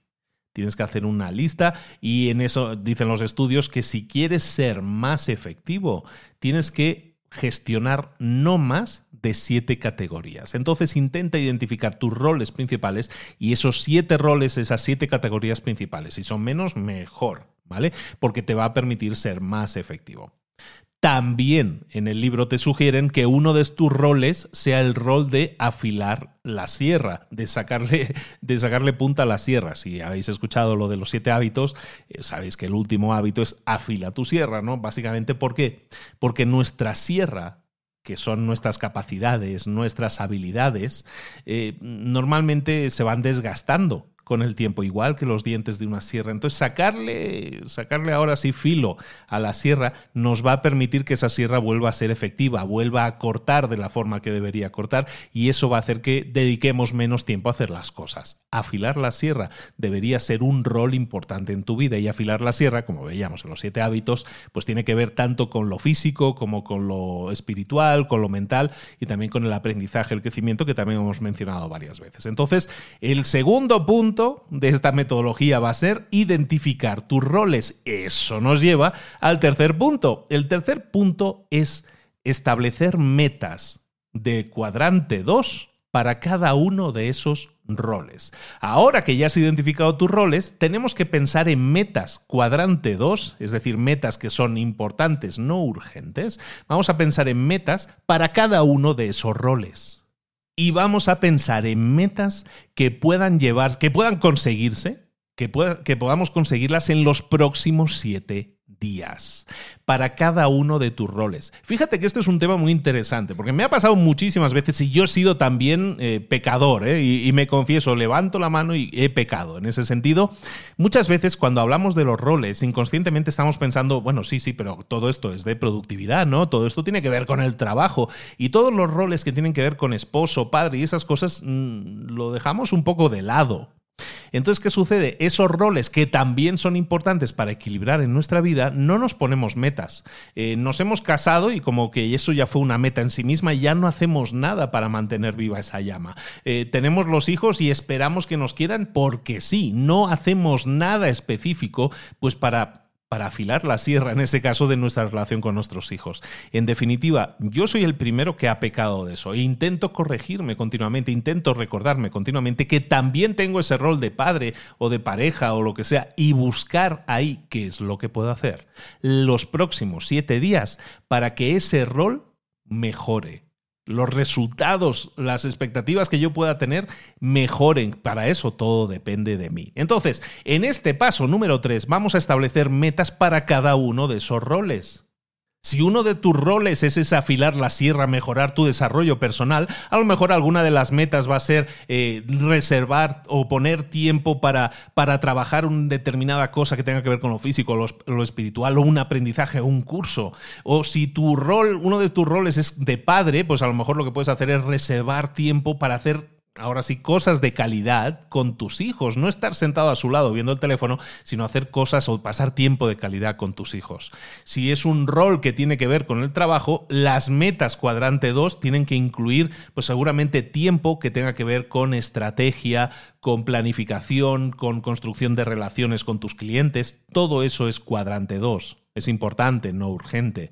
Tienes que hacer una lista y en eso dicen los estudios que si quieres ser más efectivo, tienes que gestionar no más de siete categorías. Entonces intenta identificar tus roles principales y esos siete roles, esas siete categorías principales. Si son menos, mejor, ¿vale? Porque te va a permitir ser más efectivo. También en el libro te sugieren que uno de tus roles sea el rol de afilar la sierra, de sacarle, [LAUGHS] de sacarle punta a la sierra. Si habéis escuchado lo de los siete hábitos, eh, sabéis que el último hábito es afila tu sierra, ¿no? Básicamente, ¿por qué? Porque nuestra sierra que son nuestras capacidades, nuestras habilidades, eh, normalmente se van desgastando con el tiempo, igual que los dientes de una sierra. Entonces, sacarle, sacarle ahora sí filo a la sierra nos va a permitir que esa sierra vuelva a ser efectiva, vuelva a cortar de la forma que debería cortar y eso va a hacer que dediquemos menos tiempo a hacer las cosas. Afilar la sierra debería ser un rol importante en tu vida y afilar la sierra, como veíamos en los siete hábitos, pues tiene que ver tanto con lo físico como con lo espiritual, con lo mental y también con el aprendizaje, el crecimiento que también hemos mencionado varias veces. Entonces, el segundo punto de esta metodología va a ser identificar tus roles. Eso nos lleva al tercer punto. El tercer punto es establecer metas de cuadrante 2 para cada uno de esos roles. Ahora que ya has identificado tus roles, tenemos que pensar en metas cuadrante 2, es decir, metas que son importantes, no urgentes. Vamos a pensar en metas para cada uno de esos roles y vamos a pensar en metas que puedan llevar, que puedan conseguirse, que, que podamos conseguirlas en los próximos siete días para cada uno de tus roles. Fíjate que este es un tema muy interesante, porque me ha pasado muchísimas veces y yo he sido también eh, pecador, ¿eh? y, me confieso, levanto la mano y he pecado. En ese sentido, muchas veces cuando hablamos de los roles, inconscientemente estamos pensando, bueno, sí, sí, pero todo esto es de productividad, ¿no? Todo esto tiene que ver con el trabajo y todos los roles que tienen que ver con esposo, padre y esas cosas mm, lo dejamos un poco de lado. Entonces, ¿qué sucede? Esos roles que también son importantes para equilibrar en nuestra vida, no nos ponemos metas. Eh, nos hemos casado y como que eso ya fue una meta en sí misma, ya no hacemos nada para mantener viva esa llama. Eh, tenemos los hijos y esperamos que nos quieran porque sí, no hacemos nada específico pues para para afilar la sierra, en ese caso, de nuestra relación con nuestros hijos. En definitiva, yo soy el primero que ha pecado de eso e intento corregirme continuamente, intento recordarme continuamente que también tengo ese rol de padre o de pareja o lo que sea y buscar ahí qué es lo que puedo hacer los próximos siete días para que ese rol mejore, los resultados, las expectativas que yo pueda tener mejoren. Para eso todo depende de mí. Entonces, en este paso número 3 vamos a establecer metas para cada uno de esos roles. Si uno de tus roles es ese afilar la sierra, mejorar tu desarrollo personal, a lo mejor alguna de las metas va a ser eh, reservar o poner tiempo para, para trabajar una determinada cosa que tenga que ver con lo físico, lo, lo espiritual, o un aprendizaje, o un curso. O si tu rol, uno de tus roles es de padre, pues a lo mejor lo que puedes hacer es reservar tiempo para hacer ahora sí, cosas de calidad con tus hijos. No estar sentado a su lado viendo el teléfono, sino hacer cosas o pasar tiempo de calidad con tus hijos. Si es un rol que tiene que ver con el trabajo, las metas cuadrante 2 tienen que incluir, pues seguramente tiempo que tenga que ver con estrategia, con planificación, con construcción de relaciones con tus clientes. Todo eso es cuadrante 2. Es importante, no urgente.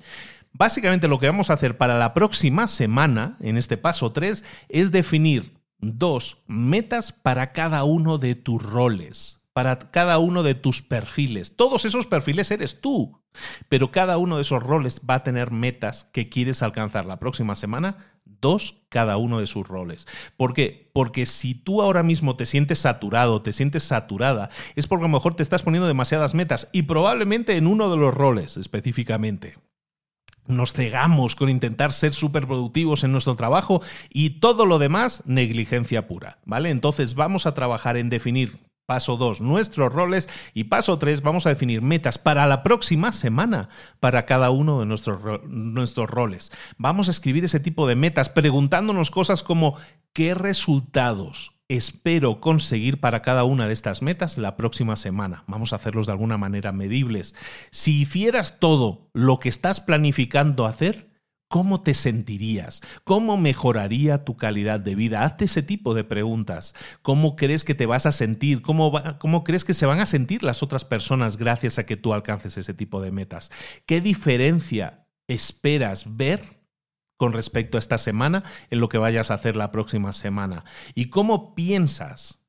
Básicamente lo que vamos a hacer para la próxima semana, en este paso 3, es definir dos metas para cada uno de tus roles, para cada uno de tus perfiles. Todos esos perfiles eres tú, pero cada uno de esos roles va a tener metas que quieres alcanzar la próxima semana, dos cada uno de sus roles. ¿Por qué? Porque si tú ahora mismo te sientes saturado, te sientes saturada, es porque a lo mejor te estás poniendo demasiadas metas y probablemente en uno de los roles específicamente nos cegamos con intentar ser súper productivos en nuestro trabajo y todo lo demás, negligencia pura, ¿vale? Entonces vamos a trabajar en definir Paso 2, nuestros roles. Y paso 3, vamos a definir metas para la próxima semana para cada uno de nuestros, nuestros roles. Vamos a escribir ese tipo de metas preguntándonos cosas como ¿qué resultados espero conseguir para cada una de estas metas la próxima semana. Vamos a hacerlos de alguna manera medibles. Si hicieras todo lo que estás planificando hacer, ¿cómo te sentirías? ¿Cómo mejoraría tu calidad de vida? Hazte ese tipo de preguntas. ¿Cómo crees que te vas a sentir? ¿Cómo, ¿Cómo crees que se van a sentir las otras personas gracias a que tú alcances ese tipo de metas? ¿Qué diferencia esperas ver con respecto a esta semana en lo que vayas a hacer la próxima semana. ¿Y cómo piensas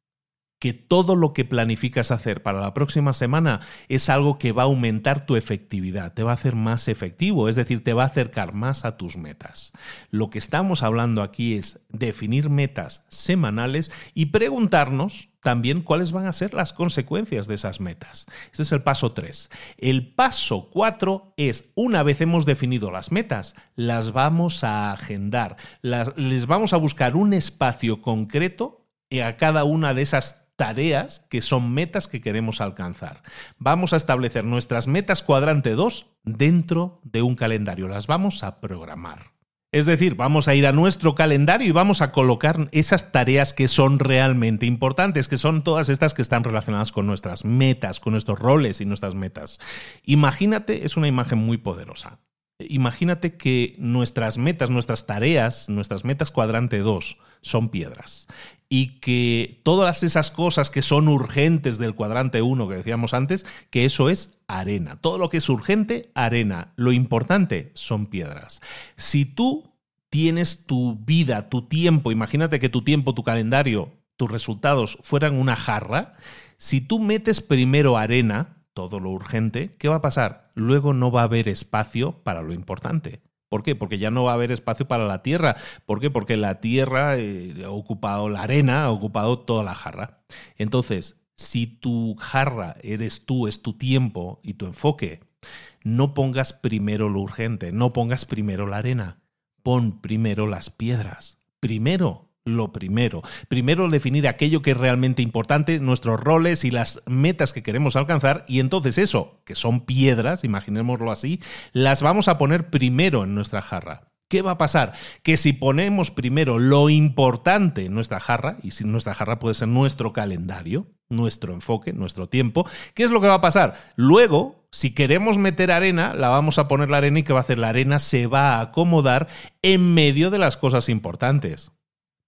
que todo lo que planificas hacer para la próxima semana es algo que va a aumentar tu efectividad, te va a hacer más efectivo, es decir, te va a acercar más a tus metas. Lo que estamos hablando aquí es definir metas semanales y preguntarnos también cuáles van a ser las consecuencias de esas metas. Este es el paso 3. El paso 4 es, una vez hemos definido las metas, las vamos a agendar, les vamos a buscar un espacio concreto a cada una de esas tareas que son metas que queremos alcanzar. Vamos a establecer nuestras metas cuadrante 2 dentro de un calendario, las vamos a programar. Es decir, vamos a ir a nuestro calendario y vamos a colocar esas tareas que son realmente importantes, que son todas estas que están relacionadas con nuestras metas, con nuestros roles y nuestras metas. Imagínate, es una imagen muy poderosa. Imagínate que nuestras metas, nuestras tareas, nuestras metas cuadrante 2 son piedras y que todas esas cosas que son urgentes del cuadrante 1 que decíamos antes, que eso es arena. Todo lo que es urgente, arena. Lo importante son piedras. Si tú tienes tu vida, tu tiempo, imagínate que tu tiempo, tu calendario, tus resultados fueran una jarra, si tú metes primero arena, todo lo urgente, ¿qué va a pasar? Luego no va a haber espacio para lo importante. ¿Por qué? Porque ya no va a haber espacio para la tierra. ¿Por qué? Porque la tierra eh, ha ocupado la arena, ha ocupado toda la jarra. Entonces, si tu jarra eres tú, es tu tiempo y tu enfoque, no pongas primero lo urgente, no pongas primero la arena, pon primero las piedras. Primero lo primero. Primero definir aquello que es realmente importante, nuestros roles y las metas que queremos alcanzar y entonces eso, que son piedras, imaginémoslo así, las vamos a poner primero en nuestra jarra. ¿Qué va a pasar? Que si ponemos primero lo importante en nuestra jarra, y si nuestra jarra puede ser nuestro calendario, nuestro enfoque, nuestro tiempo, ¿qué es lo que va a pasar? Luego, si queremos meter arena, la vamos a poner la arena y ¿qué va a hacer? La arena se va a acomodar en medio de las cosas importantes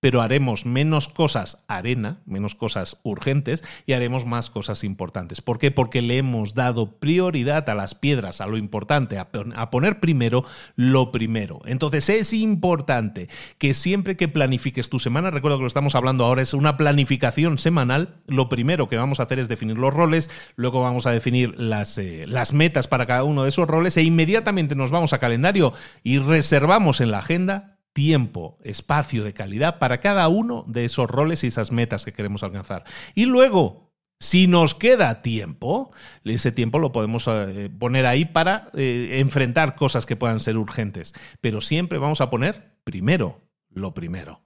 pero haremos menos cosas arena, menos cosas urgentes y haremos más cosas importantes. ¿Por qué? Porque le hemos dado prioridad a las piedras, a lo importante, a, poner primero lo primero. Entonces es importante que siempre que planifiques tu semana, recuerdo que lo estamos hablando ahora, es una planificación semanal, lo primero que vamos a hacer es definir los roles, luego vamos a definir las, eh, las metas para cada uno de esos roles e inmediatamente nos vamos a calendario y reservamos en la agenda tiempo, espacio de calidad para cada uno de esos roles y esas metas que queremos alcanzar. Y luego, si nos queda tiempo, ese tiempo lo podemos eh, poner ahí para eh, enfrentar cosas que puedan ser urgentes. Pero siempre vamos a poner primero lo primero.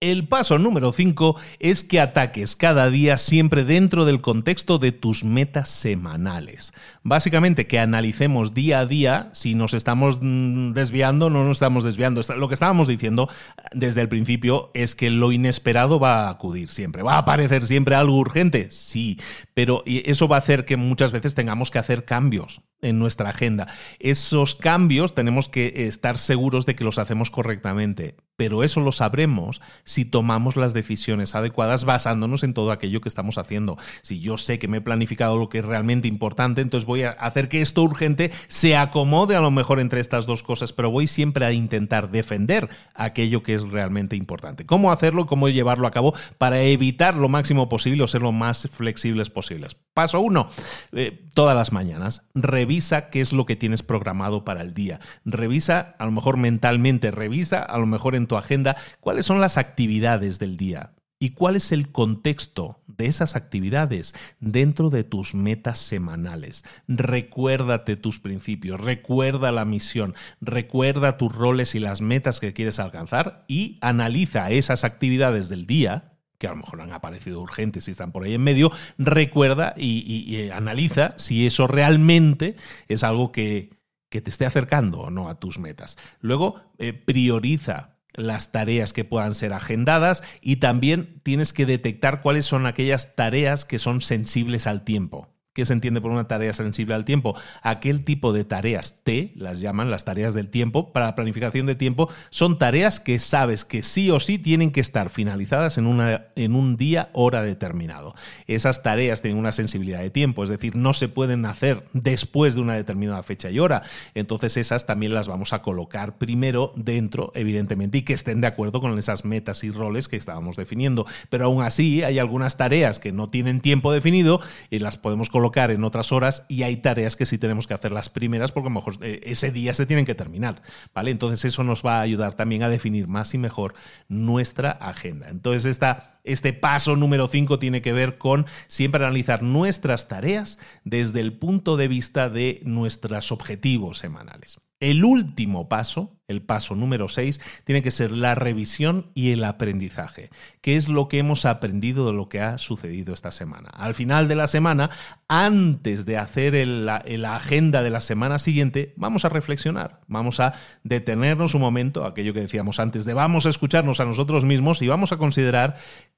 El paso número 5 es que ataques cada día siempre dentro del contexto de tus metas semanales. Básicamente que analicemos día a día si nos estamos mm, desviando o no nos estamos desviando. Lo que estábamos diciendo desde el principio es que lo inesperado va a acudir siempre. ¿Va a aparecer siempre algo urgente? Sí, pero eso va a hacer que muchas veces tengamos que hacer cambios en nuestra agenda. Esos cambios tenemos que estar seguros de que los hacemos correctamente, pero eso lo sabremos si tomamos las decisiones adecuadas basándonos en todo aquello que estamos haciendo. Si yo sé que me he planificado lo que es realmente importante, entonces voy a hacer que esto urgente se acomode a lo mejor entre estas dos cosas, pero voy siempre a intentar defender aquello que es realmente importante. ¿Cómo hacerlo? ¿Cómo llevarlo a cabo para evitar lo máximo posible o ser lo más flexibles posibles? Paso uno, eh, todas las mañanas, revisa qué es lo que tienes programado para el día. Revisa, a lo mejor mentalmente, revisa a lo mejor en tu agenda cuáles son las actividades del día y cuál es el contexto de esas actividades dentro de tus metas semanales. Recuérdate tus principios, recuerda la misión, recuerda tus roles y las metas que quieres alcanzar y analiza esas actividades del día que a lo mejor han aparecido urgentes y están por ahí en medio, recuerda y, analiza si eso realmente es algo que, te esté acercando o no a tus metas. Luego, eh, prioriza las tareas que puedan ser agendadas y también tienes que detectar cuáles son aquellas tareas que son sensibles al tiempo. ¿Qué se entiende por una tarea sensible al tiempo? Aquel tipo de tareas T, las llaman las tareas del tiempo, para planificación de tiempo, son tareas que sabes que sí o sí tienen que estar finalizadas en, una, en un día, hora determinado. Esas tareas tienen una sensibilidad de tiempo, es decir, no se pueden hacer después de una determinada fecha y hora. Entonces esas también las vamos a colocar primero dentro, evidentemente, y que estén de acuerdo con esas metas y roles que estábamos definiendo. Pero aún así hay algunas tareas que no tienen tiempo definido y las podemos colocar en otras horas y hay tareas que sí tenemos que hacer las primeras porque a lo mejor eh, ese día se tienen que terminar, ¿vale? Entonces eso nos va a ayudar también a definir más y mejor nuestra agenda. Entonces esta, este paso número 5 tiene que ver con siempre analizar nuestras tareas desde el punto de vista de nuestros objetivos semanales. El último paso, el paso número 6, tiene que ser la revisión y el aprendizaje. ¿Qué es lo que hemos aprendido de lo que ha sucedido esta semana? Al final de la semana, antes de hacer la, agenda de la semana siguiente, vamos a reflexionar, vamos a detenernos un momento, aquello que decíamos antes, de vamos a escucharnos a nosotros mismos y vamos a considerar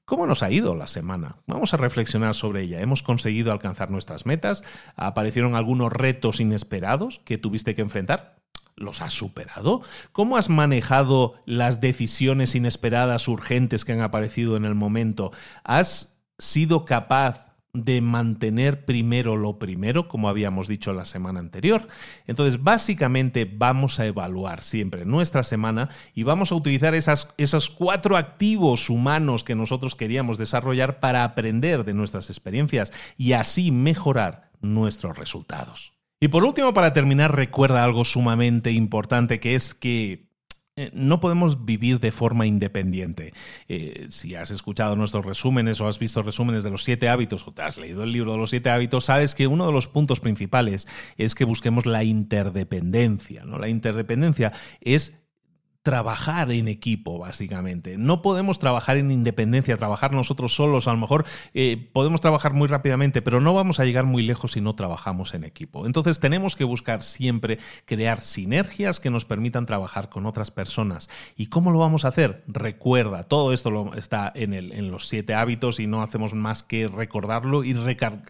¿Cómo nos ha ido la semana? Vamos a reflexionar sobre ella. ¿Hemos conseguido alcanzar nuestras metas? ¿Aparecieron algunos retos inesperados que tuviste que enfrentar? ¿Los has superado? ¿Cómo has manejado las decisiones inesperadas, urgentes que han aparecido en el momento? ¿Has sido capaz de mantener primero lo primero, como habíamos dicho la semana anterior. Entonces, básicamente vamos a evaluar siempre nuestra semana y vamos a utilizar esas, esos cuatro activos humanos que nosotros queríamos desarrollar para aprender de nuestras experiencias y así mejorar nuestros resultados. Y por último, para terminar, recuerda algo sumamente importante, que es que eh, no podemos vivir de forma independiente. Eh, si has escuchado nuestros resúmenes o has visto resúmenes de los siete hábitos o te has leído el libro de los siete hábitos, sabes que uno de los puntos principales es que busquemos la interdependencia. ¿no? La interdependencia es trabajar en equipo, básicamente. No podemos trabajar en independencia, trabajar nosotros solos. A lo mejor eh, podemos trabajar muy rápidamente, pero no vamos a llegar muy lejos si no trabajamos en equipo. Entonces tenemos que buscar siempre crear sinergias que nos permitan trabajar con otras personas. ¿Y cómo lo vamos a hacer? Recuerda, todo esto está en, el, en los siete hábitos y no hacemos más que recordarlo y,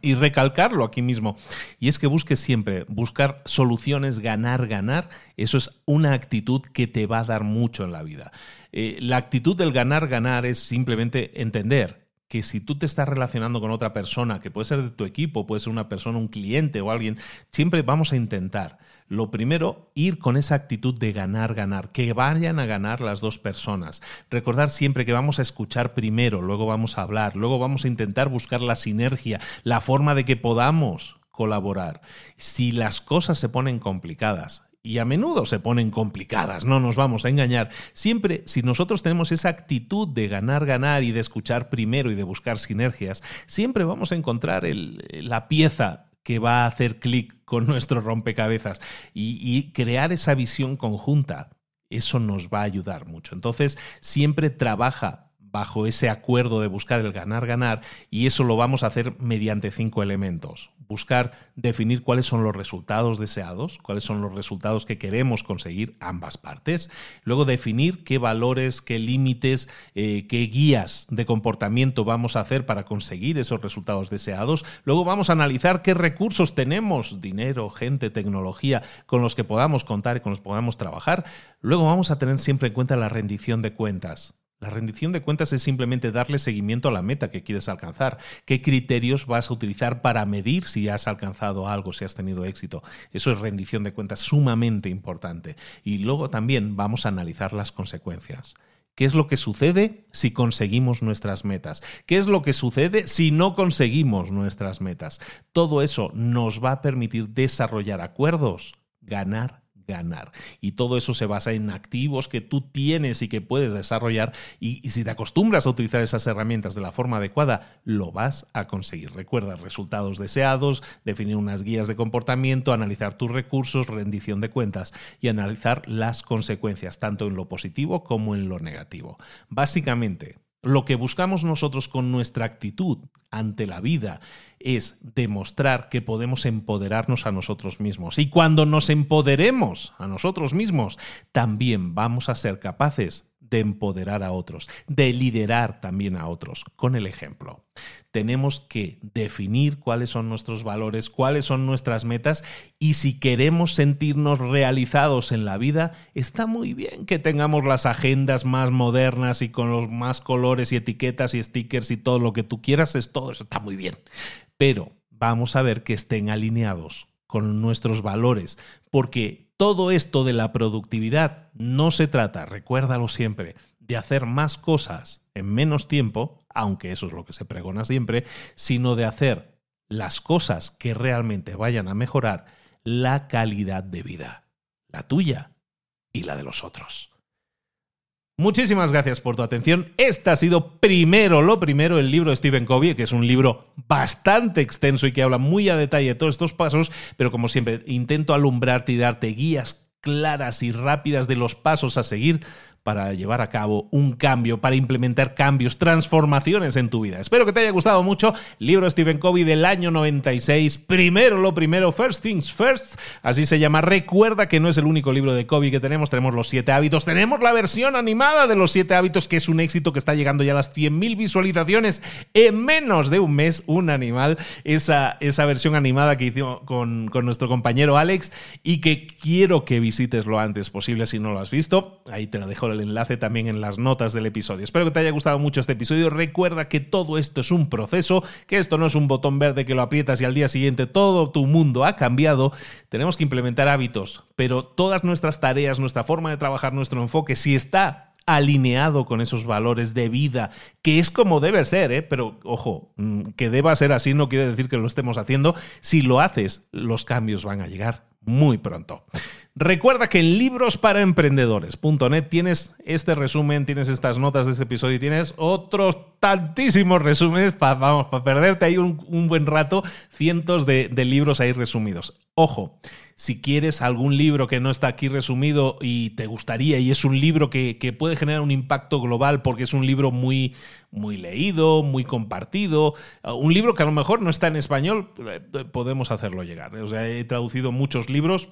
y recalcarlo aquí mismo. Y es que busques siempre buscar soluciones, ganar, ganar. Eso es una actitud que te va a dar mucho en la vida. Eh, la actitud del ganar, ganar es simplemente entender que si tú te estás relacionando con otra persona, que puede ser de tu equipo, puede ser una persona, un cliente o alguien, siempre vamos a intentar. Lo primero, ir con esa actitud de ganar, ganar, que vayan a ganar las dos personas. Recordar siempre que vamos a escuchar primero, luego vamos a hablar, luego vamos a intentar buscar la sinergia, la forma de que podamos colaborar. Si las cosas se ponen complicadas, y a menudo se ponen complicadas, no nos vamos a engañar. Siempre, si nosotros tenemos esa actitud de ganar, ganar y de escuchar primero y de buscar sinergias, siempre vamos a encontrar la pieza que va a hacer clic con nuestro rompecabezas y crear esa visión conjunta. Eso nos va a ayudar mucho. Entonces, siempre trabaja bajo ese acuerdo de buscar el ganar-ganar y eso lo vamos a hacer mediante cinco elementos. Buscar definir cuáles son los resultados deseados, cuáles son los resultados que queremos conseguir ambas partes. Luego definir qué valores, qué límites, eh, qué guías de comportamiento vamos a hacer para conseguir esos resultados deseados. Luego vamos a analizar qué recursos tenemos, dinero, gente, tecnología, con los que podamos contar y con los que podamos trabajar. Luego vamos a tener siempre en cuenta la rendición de cuentas. La rendición de cuentas es simplemente darle seguimiento a la meta que quieres alcanzar. ¿Qué criterios vas a utilizar para medir si has alcanzado algo, si has tenido éxito? Eso es rendición de cuentas sumamente importante. Y luego también vamos a analizar las consecuencias. ¿Qué es lo que sucede si conseguimos nuestras metas? ¿Qué es lo que sucede si no conseguimos nuestras metas? Todo eso nos va a permitir desarrollar acuerdos, ganar ganar. Y todo eso se basa en activos que tú tienes y que puedes desarrollar. Y, si te acostumbras a utilizar esas herramientas de la forma adecuada, lo vas a conseguir. Recuerda resultados deseados, definir unas guías de comportamiento, analizar tus recursos, rendición de cuentas y analizar las consecuencias, tanto en lo positivo como en lo negativo. Básicamente, lo que buscamos nosotros con nuestra actitud ante la vida es demostrar que podemos empoderarnos a nosotros mismos. Y cuando nos empoderemos a nosotros mismos, también vamos a ser capaces de empoderar a otros, de liderar también a otros con el ejemplo. Tenemos que definir cuáles son nuestros valores, cuáles son nuestras metas y si queremos sentirnos realizados en la vida, está muy bien que tengamos las agendas más modernas y con los más colores y etiquetas y stickers y todo lo que tú quieras, es todo eso está muy bien. Pero vamos a ver que estén alineados con nuestros valores, porque todo esto de la productividad no se trata, recuérdalo siempre, de hacer más cosas en menos tiempo, aunque eso es lo que se pregona siempre, sino de hacer las cosas que realmente vayan a mejorar la calidad de vida, la tuya y la de los otros. Muchísimas gracias por tu atención. Este ha sido primero, lo primero, el libro de Stephen Covey, que es un libro bastante extenso y que habla muy a detalle de todos estos pasos, pero como siempre, intento alumbrarte y darte guías claras y rápidas de los pasos a seguir para llevar a cabo un cambio, para implementar cambios, transformaciones en tu vida. Espero que te haya gustado mucho. Libro Stephen Covey del año 96. Primero lo primero, First Things First. Así se llama. Recuerda que no es el único libro de Covey que tenemos. Tenemos los siete hábitos. Tenemos la versión animada de los siete hábitos, que es un éxito que está llegando ya a las 100.000 visualizaciones en menos de un mes. Un animal. Esa, esa versión animada que hicimos con, con nuestro compañero Alex y que quiero que visites lo antes posible si no lo has visto. Ahí te la dejo el enlace también en las notas del episodio. Espero que te haya gustado mucho este episodio. Recuerda que todo esto es un proceso, que esto no es un botón verde que lo aprietas y al día siguiente todo tu mundo ha cambiado. Tenemos que implementar hábitos, pero todas nuestras tareas, nuestra forma de trabajar, nuestro enfoque, si está alineado con esos valores de vida, que es como debe ser, ¿eh? pero ojo, mm, que deba ser así no quiere decir que lo estemos haciendo. Si lo haces, los cambios van a llegar muy pronto. Recuerda que en librosparaemprendedores.net tienes este resumen, tienes estas notas de este episodio y tienes otros tantísimos resúmenes para, vamos, para perderte ahí un, buen rato, cientos de, libros ahí resumidos. Ojo, si quieres algún libro que no está aquí resumido y te gustaría, y es un libro que, que, puede generar un impacto global porque es un libro muy, muy leído, muy compartido, un libro que a lo mejor no está en español, eh, podemos hacerlo llegar. O sea, he traducido muchos libros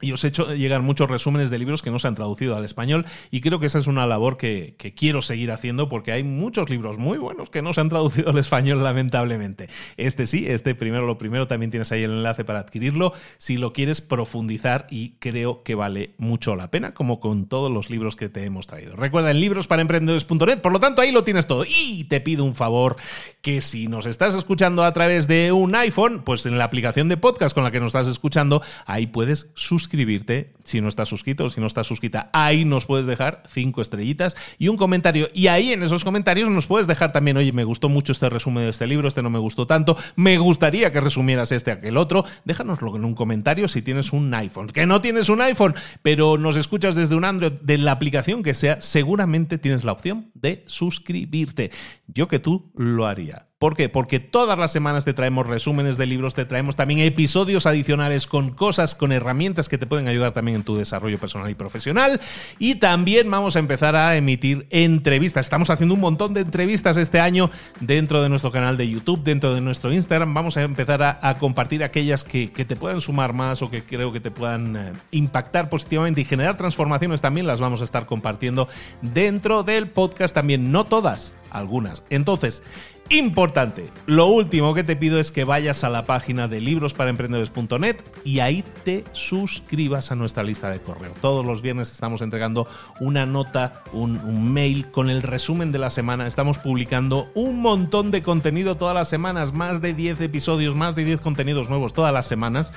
y os he hecho llegar muchos resúmenes de libros que no se han traducido al español y creo que esa es una labor que, quiero seguir haciendo porque hay muchos libros muy buenos que no se han traducido al español lamentablemente. Este sí, este primero lo primero también tienes ahí el enlace para adquirirlo si lo quieres profundizar y creo que vale mucho la pena como con todos los libros que te hemos traído. Recuerda en librosparaemprendedores.net, por lo tanto ahí lo tienes todo y te pido un favor que si nos estás escuchando a través de un iPhone, pues en la aplicación de podcast con la que nos estás escuchando, ahí puedes suscribirte suscribirte si no estás suscrito o si no estás suscrita. Ahí nos puedes dejar cinco estrellitas y un comentario. Y ahí en esos comentarios nos puedes dejar también, oye, me gustó mucho este resumen de este libro, este no me gustó tanto, me gustaría que resumieras este aquel otro. Déjanoslo en un comentario si tienes un iPhone. Que no tienes un iPhone, pero nos escuchas desde un Android, de la aplicación que sea, seguramente tienes la opción de suscribirte. Yo que tú lo haría. ¿Por qué? Porque todas las semanas te traemos resúmenes de libros, te traemos también episodios adicionales con cosas, con herramientas que te pueden ayudar también en tu desarrollo personal y profesional. Y también vamos a empezar a emitir entrevistas. Estamos haciendo un montón de entrevistas este año dentro de nuestro canal de YouTube, dentro de nuestro Instagram. Vamos a empezar a, compartir aquellas que, te puedan sumar más o que creo que te puedan eh, impactar positivamente y generar transformaciones también. Las vamos a estar compartiendo dentro del podcast también. No todas, algunas. Entonces, Importante, lo último que te pido es que vayas a la página de librosparaemprendedores.net y ahí te suscribas a nuestra lista de correo. Todos los viernes estamos entregando una nota, un, un, mail con el resumen de la semana. Estamos publicando un montón de contenido todas las semanas, más de 10 episodios, más de 10 contenidos nuevos todas las semanas.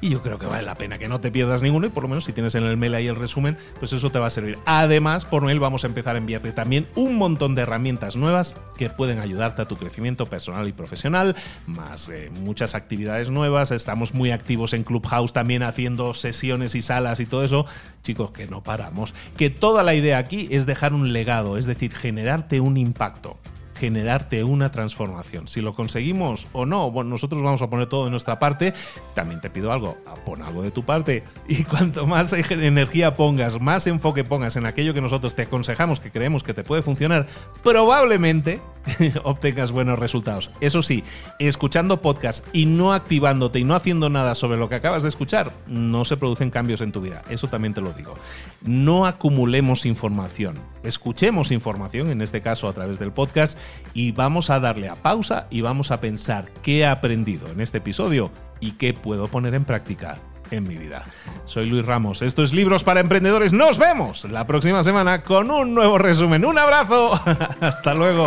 Y yo creo que vale la pena que no te pierdas ninguno y por lo menos si tienes en el mail ahí el resumen, pues eso te va a servir. Además, por mail vamos a empezar a enviarte también un montón de herramientas nuevas que pueden ayudarte a tu crecimiento personal y profesional, más eh, muchas actividades nuevas. Estamos muy activos en Clubhouse también haciendo sesiones y salas y todo eso. Chicos, que no paramos. Que toda la idea aquí es dejar un legado, es decir, generarte un impacto generarte una transformación. Si lo conseguimos o no, bueno, nosotros vamos a poner todo de nuestra parte. También te pido algo, pon algo de tu parte. [LAUGHS] Y cuanto más energía pongas, más enfoque pongas en aquello que nosotros te aconsejamos, que creemos que te puede funcionar, probablemente [LAUGHS] obtengas buenos resultados. Eso sí, escuchando podcast y no activándote y no haciendo nada sobre lo que acabas de escuchar, no se producen cambios en tu vida. Eso también te lo digo. No acumulemos información. Escuchemos información, en este caso a través del podcast, y vamos a darle a pausa y vamos a pensar qué he aprendido en este episodio y qué puedo poner en práctica en mi vida. Soy Luis Ramos, esto es Libros para Emprendedores. Nos vemos la próxima semana con un nuevo resumen. Un abrazo, [LAUGHS] hasta luego.